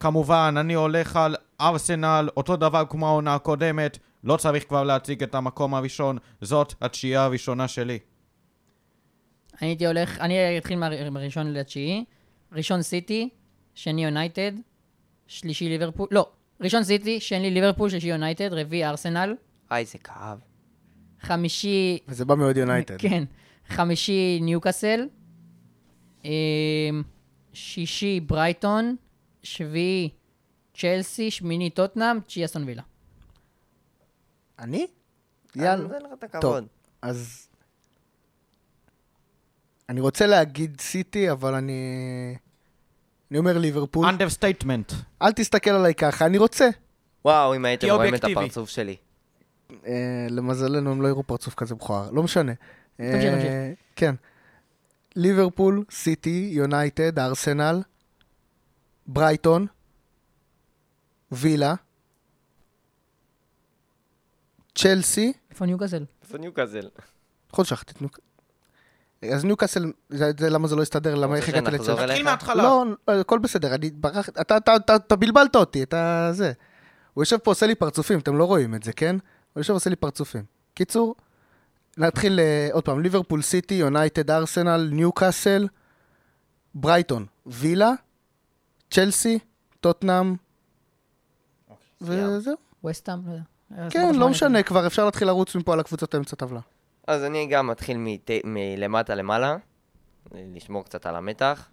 כמובן, אני הולך על ארסנל, אותו דבר כמו העונה הקודמת. לא צריך כבר להציג את המקום הראשון, זאת התשיעייה הראשונה שלי. אני הייתי הולך, אני אתחיל מה- מהראשון לתשיעי. ראשון סיטי, שני יונייטד, שלישי ליברפול, לא, ראשון סיטי, שני ליברפול, שלישי יונייטד, רביעי ארסנל, איי, זה כאב. חמישי, וזה בא מאוד יונייטד. כן, חמישי ניוקאסל, אמ, שישי ברייטון, שביעי צ'לסי, שמיני טוטנאם, תשיעי אסטון וילה. אני? אני יאללה. נותן לך את טוב, הכבוד. אז... אני רוצה להגיד סיטי, אבל אני... אני אומר ליברפול. understatement. אל תסתכל עליי ככה, אני רוצה. וואו, אם הייתם רואים את. הפרצוף שלי. אה, למזלנו הם לא יראו פרצוף כזה מכוער, לא משנה. תמשיך, אה, תמשיך. כן. ליברפול, סיטי, יונייטד, ארסנל, ברייטון, וילה, צ'לסי, איפה ניוקאסל? איפה ניוקאסל? יכול שכחתי את ניוקאסל. אז ניוקאסל, זה, זה למה זה לא הסתדר, למה איך הגעתי לצ'לסי? תתחיל מההתחלה. לא, הכל בסדר, אני ברח... אתה, אתה, אתה, אתה בלבלת אותי, אתה זה. הוא יושב פה עושה לי פרצופים, אתם לא רואים את זה, כן? הוא יושב עושה לי פרצופים. קיצור, נתחיל אה, עוד פעם, ליברפול סיטי, יונייטד ארסנל, ניוקאסל, ברייטון, וילה, צ'לסי, טוטנאם, וזהו. וסטאם? לא יודע. כן, לא משנה, כבר אפשר להתחיל לרוץ מפה על הקבוצות האמצע טבלה. אז אני גם מתחיל מת- מלמטה למעלה, לשמור קצת על המתח.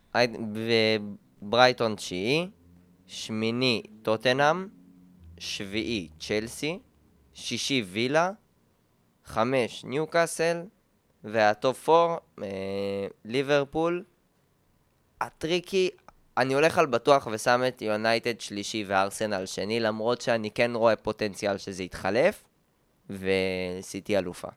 וברייטון תשיעי, שמיני טוטנאם, שביעי צ'לסי, שישי וילה, חמש ניוקאסל, וה top four, אה, ליברפול. ה tricky, אני הולך על בטוח ושם את יונייטד שלישי וארסנל שני, למרות שאני כן רואה פוטנציאל שזה יתחלף, וסיטי אלופה.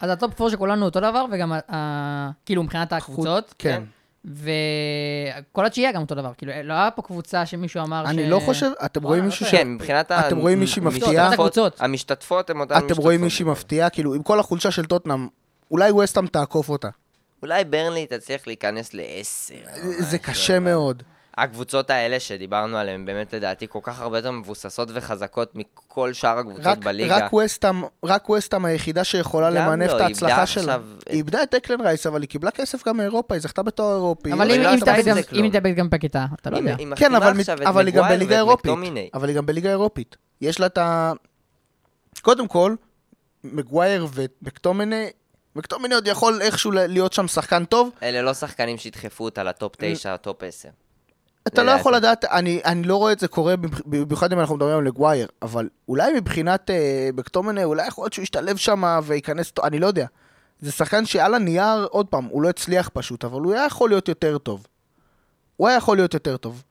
אז ה top four של כולנו אותו דבר, וגם, ה- כאילו, מבחינת הקבוצות. כן. וכל התשיעייה גם אותו דבר. כאילו, לא היה פה קבוצה שמישהו אמר ש... אני לא חושב, אתם רואים וואלה, מישהו לא ש... כן, מבחינת ה... אתם רואים מישהי מפתיעה? המשתתפות הן אותן אתם המשתתפות. רואים מישהי מפתיעה, כאילו, עם כל החולשה של טוטנאם, אולי ווסטהאם תעקוף אותה. אולי ברנלי תצליח להיכנס לעשר. זה קשה מאוד. הקבוצות האלה שדיברנו עליהן, באמת לדעתי כל כך הרבה יותר מבוססות וחזקות מכל שאר הקבוצות רק, בליגה. רק ווסטהאם היחידה שיכולה למנף לא, את ההצלחה שלה. עכשיו- היא איבדה את אקלן רייס, אבל היא קיבלה כסף גם מאירופה, היא זכתה בתואר אירופי. אבל היא אם לא תאבד זה גם- פקטה, אתה לא יודע. כן, אבל, היא גם בליגה אירופית. מקטומיני. אבל היא גם בליגה אירופית. יש לה את ה... קודם כל, מגווייר ומקטומני, מקטומני עוד יכול איכשהו להיות שם שחקן טוב. אלה לא שחקנים שידחפו אותה ל top 9, top 10. אתה לא. יכול לדעת, אני, אני לא רואה את זה קורה, במיוחד אם אנחנו מדברים על מגווייר, אבל אולי מבחינת אה, מקטומני, אולי יכול להיות שהוא ישתלב שם וייכנס, אני לא יודע. זה שחקן שעל הנייר, עוד פעם, הוא לא הצליח פשוט, אבל הוא היה יכול להיות יותר טוב. הוא היה יכול להיות יותר טוב.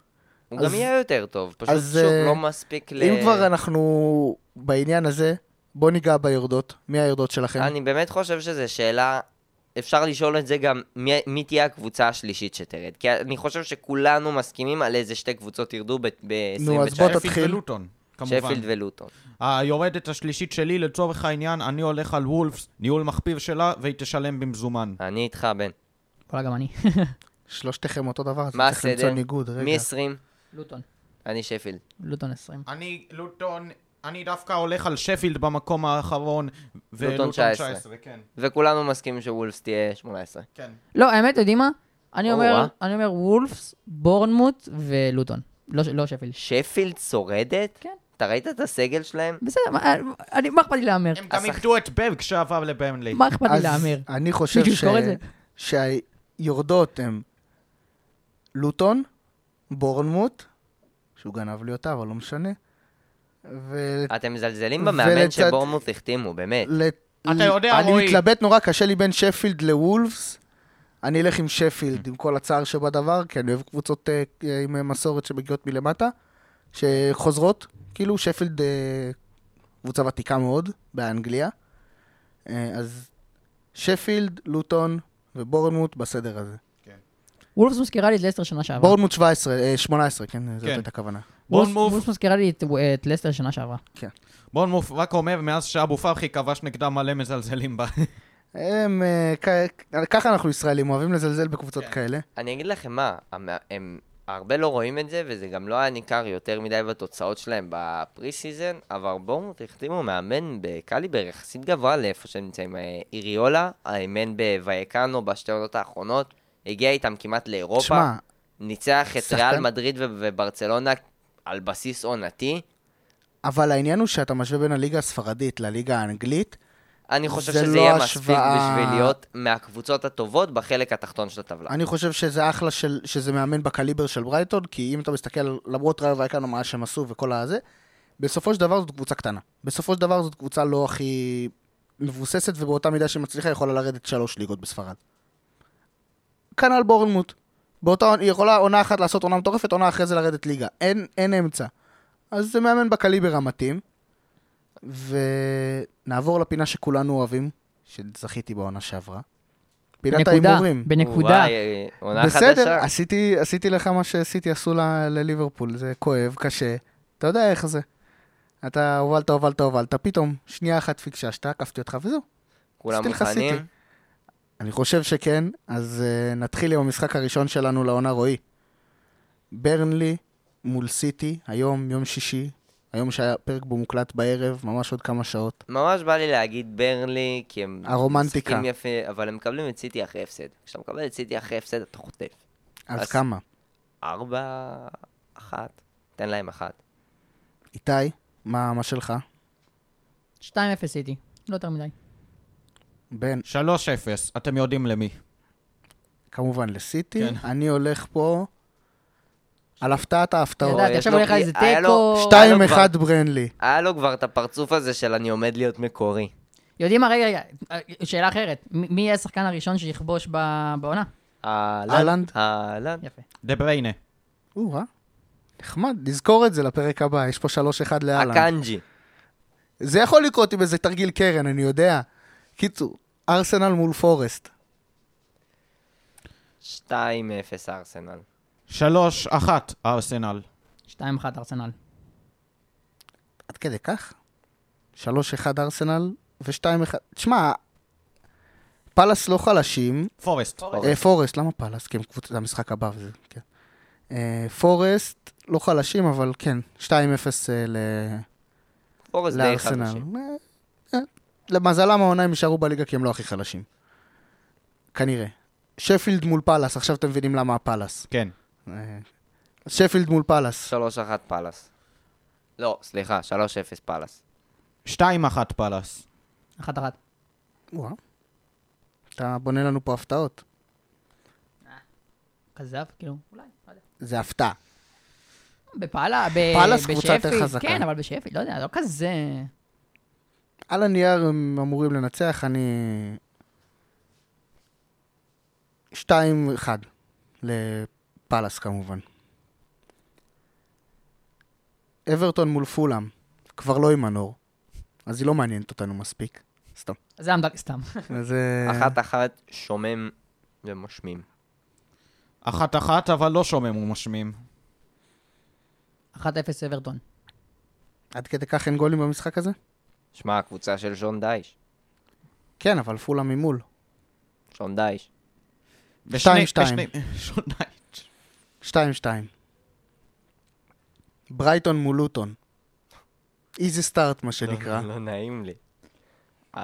הוא אז- גם יהיה יותר טוב, פשוט אז, שוב אה, לא מספיק ל... אם כבר אנחנו בעניין הזה, בוא ניגע ביורדות. מי היורדות שלכם? אני באמת חושב שזו שאלה, אפשר לשאול את זה גם, מי, מי תהיה הקבוצה השלישית שתרד? כי אני חושב שכולנו מסכימים על איזה שתי קבוצות ירדו ב-29. נו, אז בוא שפילד תתחיל. ולוטון, כמובן. שפילד ולוטון. היורדת השלישית שלי, לצורך העניין, אני הולך על וולפס, ניהול מחפיב שלה, והיא תשלם במזומן. אני איתך, בן. וואלה, גם אני. (laughs) שלושתכם אותו דבר, אז מה צריך למצוא הסדר? ניגוד. רגע. מ-20, לוטון. אני שפילד. לוטון 20. אני, לוטון, אני דווקא הולך על שפילד במקום האחרון, ולוטון 19. 19, כן. וכולנו מסכימים שוולפס תהיה 18. כן. לא, האמת, יודעים מה? אני או, אומר, אה? אני אומר וולפס, בורנמוט ולוטון. לא לא שפילד. שפילד שורדת? כן. אתה ראית את הסגל שלהם? בסדר, מה- אני- מה אכפת לי להמר? הם גם איבדו את בב כשעבר לברנלי. מה אכפת לי להמר? אני חושב? שהיורדות הם לוטון, בורנמוט, שהוא גנב לי אותה, אבל לא משנה. ול... אתם מזלזלים במאמן ולצד- שבורמוט החתימו, באמת. אתה יודע, אני רועי- מתלבט נורא, קשה לי בין שפילד לוולפס. אני אלך עם שפילד, עם כל הצער שבדבר, כי אני אוהב קבוצות אה, אה, עם מסורת שמגיעות מלמטה, שחוזרות. כאילו, שפילד אה, קבוצה ותיקה מאוד באנגליה. אה, אז שפילד, לוטון ובורנמוט בסדר הזה. וולפס מזכירה לי את לסטר שנה שעברה. בורנמוט 17, אה, 18, כן, זאת כן. הייתה הכוונה. וולפס בורנמוף. וולפס מזכירה לי את- את לסטר שנה שעברה. בורנמוף רק אומר, מאז שאבו פרחי כבש נגדם מלא מזלזלים בה. הם, אה, כ- ככה אנחנו ישראלים, אוהבים לזלזל בקבוצות כן. כאלה. אני אגיד לכם מה, הם הרבה לא רואים את זה, וזה גם לא היה ניכר יותר מדי בתוצאות שלהם ב pre-season, אבל בורנמות' החתימו מאמן בקליבר יחסית גבוה לאיפה שהם נמצאים. אה, איריולה, אימן בוואייקאנו בשתי עונות האחרונות, הגיע איתם כמעט לאירופה, תשמע, ניצח את שחקן- ריאל מדריד וברצלונה על בסיס עונתי. אבל העניין הוא שאתה משווה בין הליגה הספרדית לליגה האנגלית. אני חושב זה שזה לא יהיה מספיק השוואה- בשביל להיות מהקבוצות הטובות בחלק התחתון של הטבלה. אני חושב שזה אחלה של, שזה מאמן בקליבר של ברייטון, כי אם אתה מסתכל, למרות ראיו וייקנו מה שהם עשו וכל הזה, בסופו של דבר זאת קבוצה קטנה. בסופו של דבר זאת קבוצה לא הכי מבוססת, ובאותה מידה שהיא מצליחה יכולה לרדת שלוש ליגות בספרד. כנ"ל בורנמוט. באותה, היא יכולה עונה אחת לעשות עונה מטורפת, עונה אחרי זה לרדת ליגה. אין, אין אמצע. אז זה מאמן בקליבר המתאים. ונעבור לפינה שכולנו אוהבים, שזכיתי בעונה שעברה. פינת בנקודה, ההימורים. בנקודה. וואי, עונה בסדר, חדשה. עשיתי, עשיתי לך מה שסיטי עשו ל- לליברפול, זה כואב, קשה. אתה יודע איך זה. אתה הובלת, הובלת, הובלת, פתאום שנייה אחת פיקששת, עקפתי אותך וזהו. כולם מוכנים? אני חושב שכן, אז uh, נתחיל עם המשחק הראשון שלנו לעונה רועי. ברנלי מול סיטי, היום, יום שישי, היום שהיה פרק בו מוקלט בערב, ממש עוד כמה שעות. ממש בא לי להגיד ברנלי, כי הם הרומנטיקה. משחקים יפה, אבל הם מקבלים את סיטי אחרי הפסד. כשאתה מקבל את סיטי אחרי הפסד, אתה חוטף. אז, אז- כמה? ארבע, אחת, תן להם אחת. איתי, מה, מה שלך? 2-0 סיטי. לא יותר מדי. בן, 3-0, אתם יודעים למי. כמובן לסיטי. כן. אני הולך פה על הפתעת ההפתעות. ידעתי, יש עכשיו הולך על איזה תיקו. שתיים. היה לו 2-1 ברנלי. היה לו כבר את הפרצוף הזה של אני עומד להיות מקורי. יודעים מה, רגע, רגע, אה, שאלה אחרת. מי יהיה השחקן הראשון שיכבוש ב- בעונה? האלנד? האלנד. יפה. דה בריינה. או-אה, נחמד, נזכור את זה לפרק הבא, יש פה 3-1 לאלן. אקאנג'י. זה יכול לקרות עם איזה תרגיל קרן, אני יודע. קיצור, ארסנל מול פורסט. 2-0 ארסנל. 3-1 ארסנל. 2-1 ארסנל. עד כדי כך? 3-1 ארסנל ו-2-1... תשמע, פאלאס לא חלשים. פורסט. אה, פורסט, למה פאלאס? כי הם קבוצה, זה המשחק הבא וזה, כן. אה, פורסט לא חלשים, אבל כן, 2-0 אה, ל... פורסט די. חלשים. אה, אה, למזלם העונה הם יישארו בליגה כי הם לא הכי חלשים. כנראה. שפילד מול פאלאס, עכשיו אתם מבינים למה הפאלאס. כן. אה, שפילד מול פאלאס. 3-1 פאלאס. לא, סליחה, 3-0 פאלאס. 2-1 פאלאס. 1-1. וואו. אתה בונה לנו פה הפתעות. כזב, כאילו, אולי, לא יודע. זה הפתעה. בפאלה, ב- פאלאס קבוצה יותר בשפילד, חזקה. כן, אבל בשפילד, לא יודע, לא כזה... על הנייר הם אמורים לנצח, אני... 2-1 לפאלאס כמובן. אברטון מול פולאם, כבר לא עם מנור. אז היא לא מעניינת אותנו מספיק. סתם. זה המדק, סתם. אז... אה, אחת-אחת, שומם ומשמים. אחת-אחת, אבל לא שומם ומשמים. 1-0 אברטון. עד כדי כך אין גולים במשחק הזה? שמע, הקבוצה של שון דייש. כן, אבל פולה ממול. שון דייש. שתיים. 2-2. ברייטון מול לוטון. איזי סטארט, מה שנקרא. לא, לא נעים לי. אה,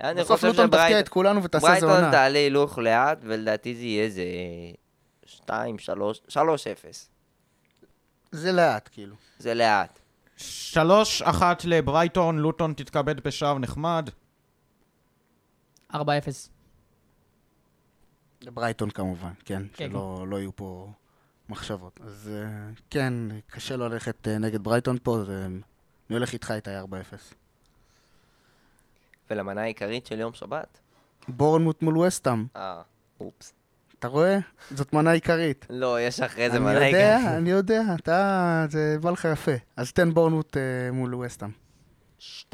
אני בסוף חושב לוטון תפתיע שברייטון את כולנו ותעשה איזה ברייטון עונה. תעלה הילוך לאט, ולדעתי זה יהיה איזה 2, 3, 3-0. זה לאט, כאילו. זה לאט. שלוש אחת לברייטון, לוטון תתכבד בשער נחמד. 4-0. לברייטון כמובן, כן. כן, שלא לא יהיו פה מחשבות. אז אה, כן, קשה לו ללכת אה, נגד ברייטון פה, זה- אני הולך איתך איתה 4-0. ולמנה העיקרית של יום שבת. בורנמוט מול וסטאם. אה, אופס. אתה רואה? זאת מנה עיקרית. לא, יש אחרי זה אני מנה יודע, עיקרית. אני יודע, אתה... זה בא לך יפה. אז תן בורנמוט אה, מול וסטאם. 2-1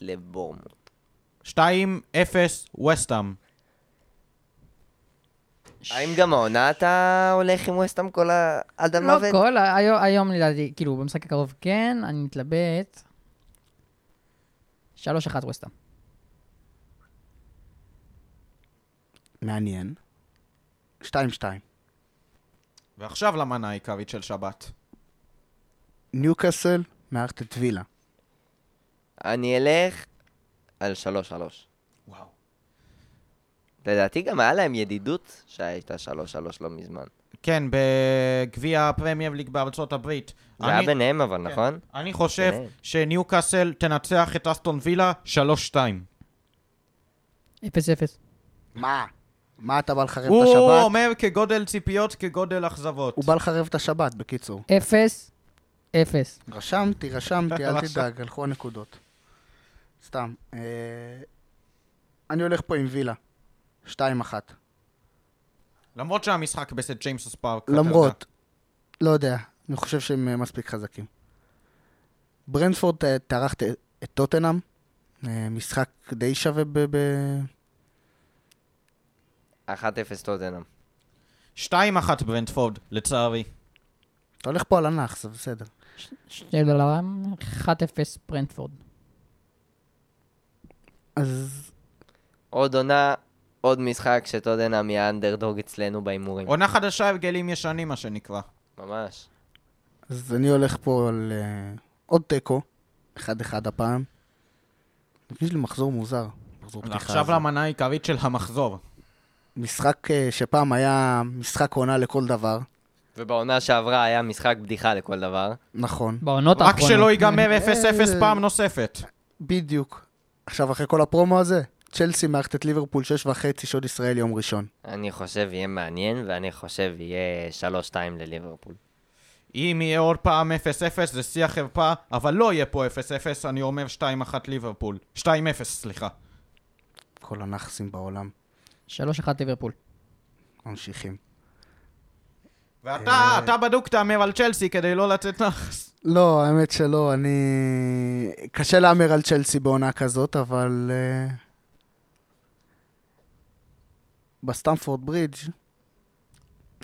לבורמוט. שתיים, אפס, וסטאם. האם גם העונה אתה הולך עם ווסטהאם כל ה... עד לא המוות? כל, היום- היום לדעתי, כאילו, במשחק הקרוב כן, אני מתלבט. 3-1 ווסטהאם. מעניין. 2-2. ועכשיו למנה העיקרית של שבת. ניוקאסל מארחת את וילה. אני אלך על 3-3. וואו. לדעתי גם היה להם ידידות שהייתה 3-3 לא מזמן. כן, בגביע הפרמייר ליג בארצות הברית. זה היה אני- ביניהם אבל, כן. נכון? אני חושב ביניהם. שניוקאסל תנצח את אסטון וילה 3-2. 0-0. מה? מה אתה בא לחרב את הוא השבת? אומר כגודל ציפיות, כגודל אכזבות. הוא בא לחרב את השבת, בקיצור. 0, 0. רשמתי, רשמתי, אל. (laughs) תדאג, הלכו הנקודות. סתם. אה, אני הולך פה עם וילה. 2-1. למרות שהמשחק בסט ג'יימס פארק. למרות, לא יודע, אני חושב שהם אה, מספיק חזקים. ברנטפורד אה, תארח את- טוטנאם, אה, משחק די שווה ב... ב- 1-0 טוטנאם. 2-1 ברנטפורד, לצערי. אתה הולך פה על הנח, זה בסדר. 1-0 ברנטפורד. אז עוד עונה, עוד משחק שטוטנאם יהיה אנדרדוג אצלנו בהימורים. עונה חדשה, הרגלים ישנים, מה שנקרא. ממש. אז אני הולך פה על אה, עוד תיקו, 1-1 הפעם. יש לי מחזור מוזר. מחזור פתיחה עכשיו. למנה העיקרית של המחזור. משחק אה, שפעם היה משחק עונה לכל דבר, ובעונה שעברה היה משחק בדיחה לכל דבר. נכון, בעונות רק האחרונות. שלא ייגמר 0-0 אה. פעם נוספת. בדיוק. עכשיו, אחרי כל הפרומו הזה, צ'לסי מערכת את ליברפול שש וחצי, שוד ישראל יום ראשון. אני חושב יהיה מעניין, ואני חושב יהיה 3-2 לליברפול. אם יהיה עוד פעם 0-0 זה שיא החרפה, אבל לא יהיה פה 0-0, אני אומר 2-1 ליברפול. 2-0, סליחה. כל הנאחסים בעולם 3-1 ליברפול. ממשיכים. ואתה, אה. אתה בדוק תהמר על צ'לסי כדי לא לצאת נחס. לא, האמת שלא, אני... קשה להמר על צ'לסי בעונה כזאת, אבל... אה, בסטמפורד ברידג'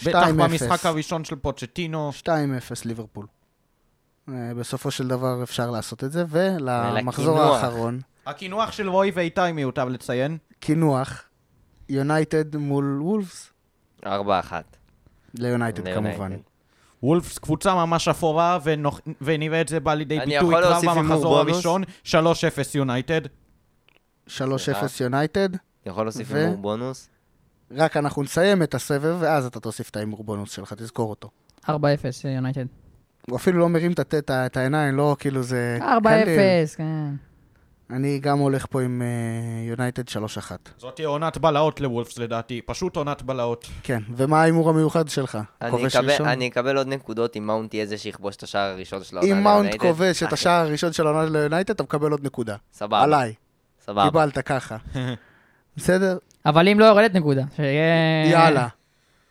2-0. בטח במשחק הראשון של פוצ'טינו. 2-0 ליברפול. אה, בסופו של דבר אפשר לעשות את זה, ולמחזור ולקינוח. האחרון, הקינוח של רועי ואיתי מיותר לציין. קינוח, יונייטד מול וולפס, 4-1. ליונייטד. כמובן. וולפס קבוצה ממש אפורה, ונוח... ונראה את זה בא לידי ביטוי כבר במחזור? הראשון. 3-0 יונייטד. 3-0 יונייטד, יכול להוסיף ו- הימור בונוס? רק אנחנו נסיים את הסבב, ואז אתה תוסיף את ההימור בונוס שלך, תזכור אותו. 4-0 יונייטד. הוא אפילו לא מרים את העיניים, לא כאילו זה... 4-0, קליל. כן. אני גם הולך פה עם אה, יונייטד 3-1. זאת תהיה עונת בלהות לוולפס לדעתי, פשוט עונת בלהות. כן, ומה ההימור המיוחד שלך? אני כובש אקבל- ראשון? אני אקבל עוד נקודות אם מאונט יהיה זה שיכבוש את השער הראשון של העונה אם מאונט ליונייטד. כובש את אחי, השער הראשון של העונה ליונייטד, אתה מקבל עוד נקודה. סבבה, עליי, סבבה. קיבלת ככה. (laughs) בסדר? אבל אם לא יורדת נקודה, שיהיה... יאללה.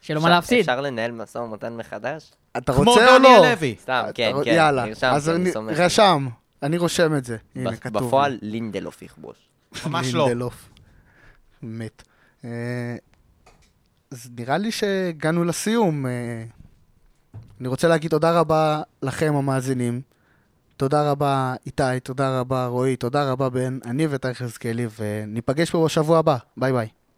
שיהיה לו מה להפסיד. אפשר לנהל משא ומתן מחדש? אתה כמו רוצה או לא? דניאל לוי. סתם, כן, כן. יאללה, אז סומך. רשם. אני רושם את זה. הנה, כתוב. בפועל לינדלוף יכבוש. ממש לא. לינדלוף. מת. אה, אז נראה לי שהגענו לסיום. אה, אני רוצה להגיד תודה רבה לכם, המאזינים. תודה רבה, איתי, תודה רבה, רועי, תודה רבה, בן. אני וטייך יחזקאלי, וניפגש פה בשבוע הבא. ביי ביי.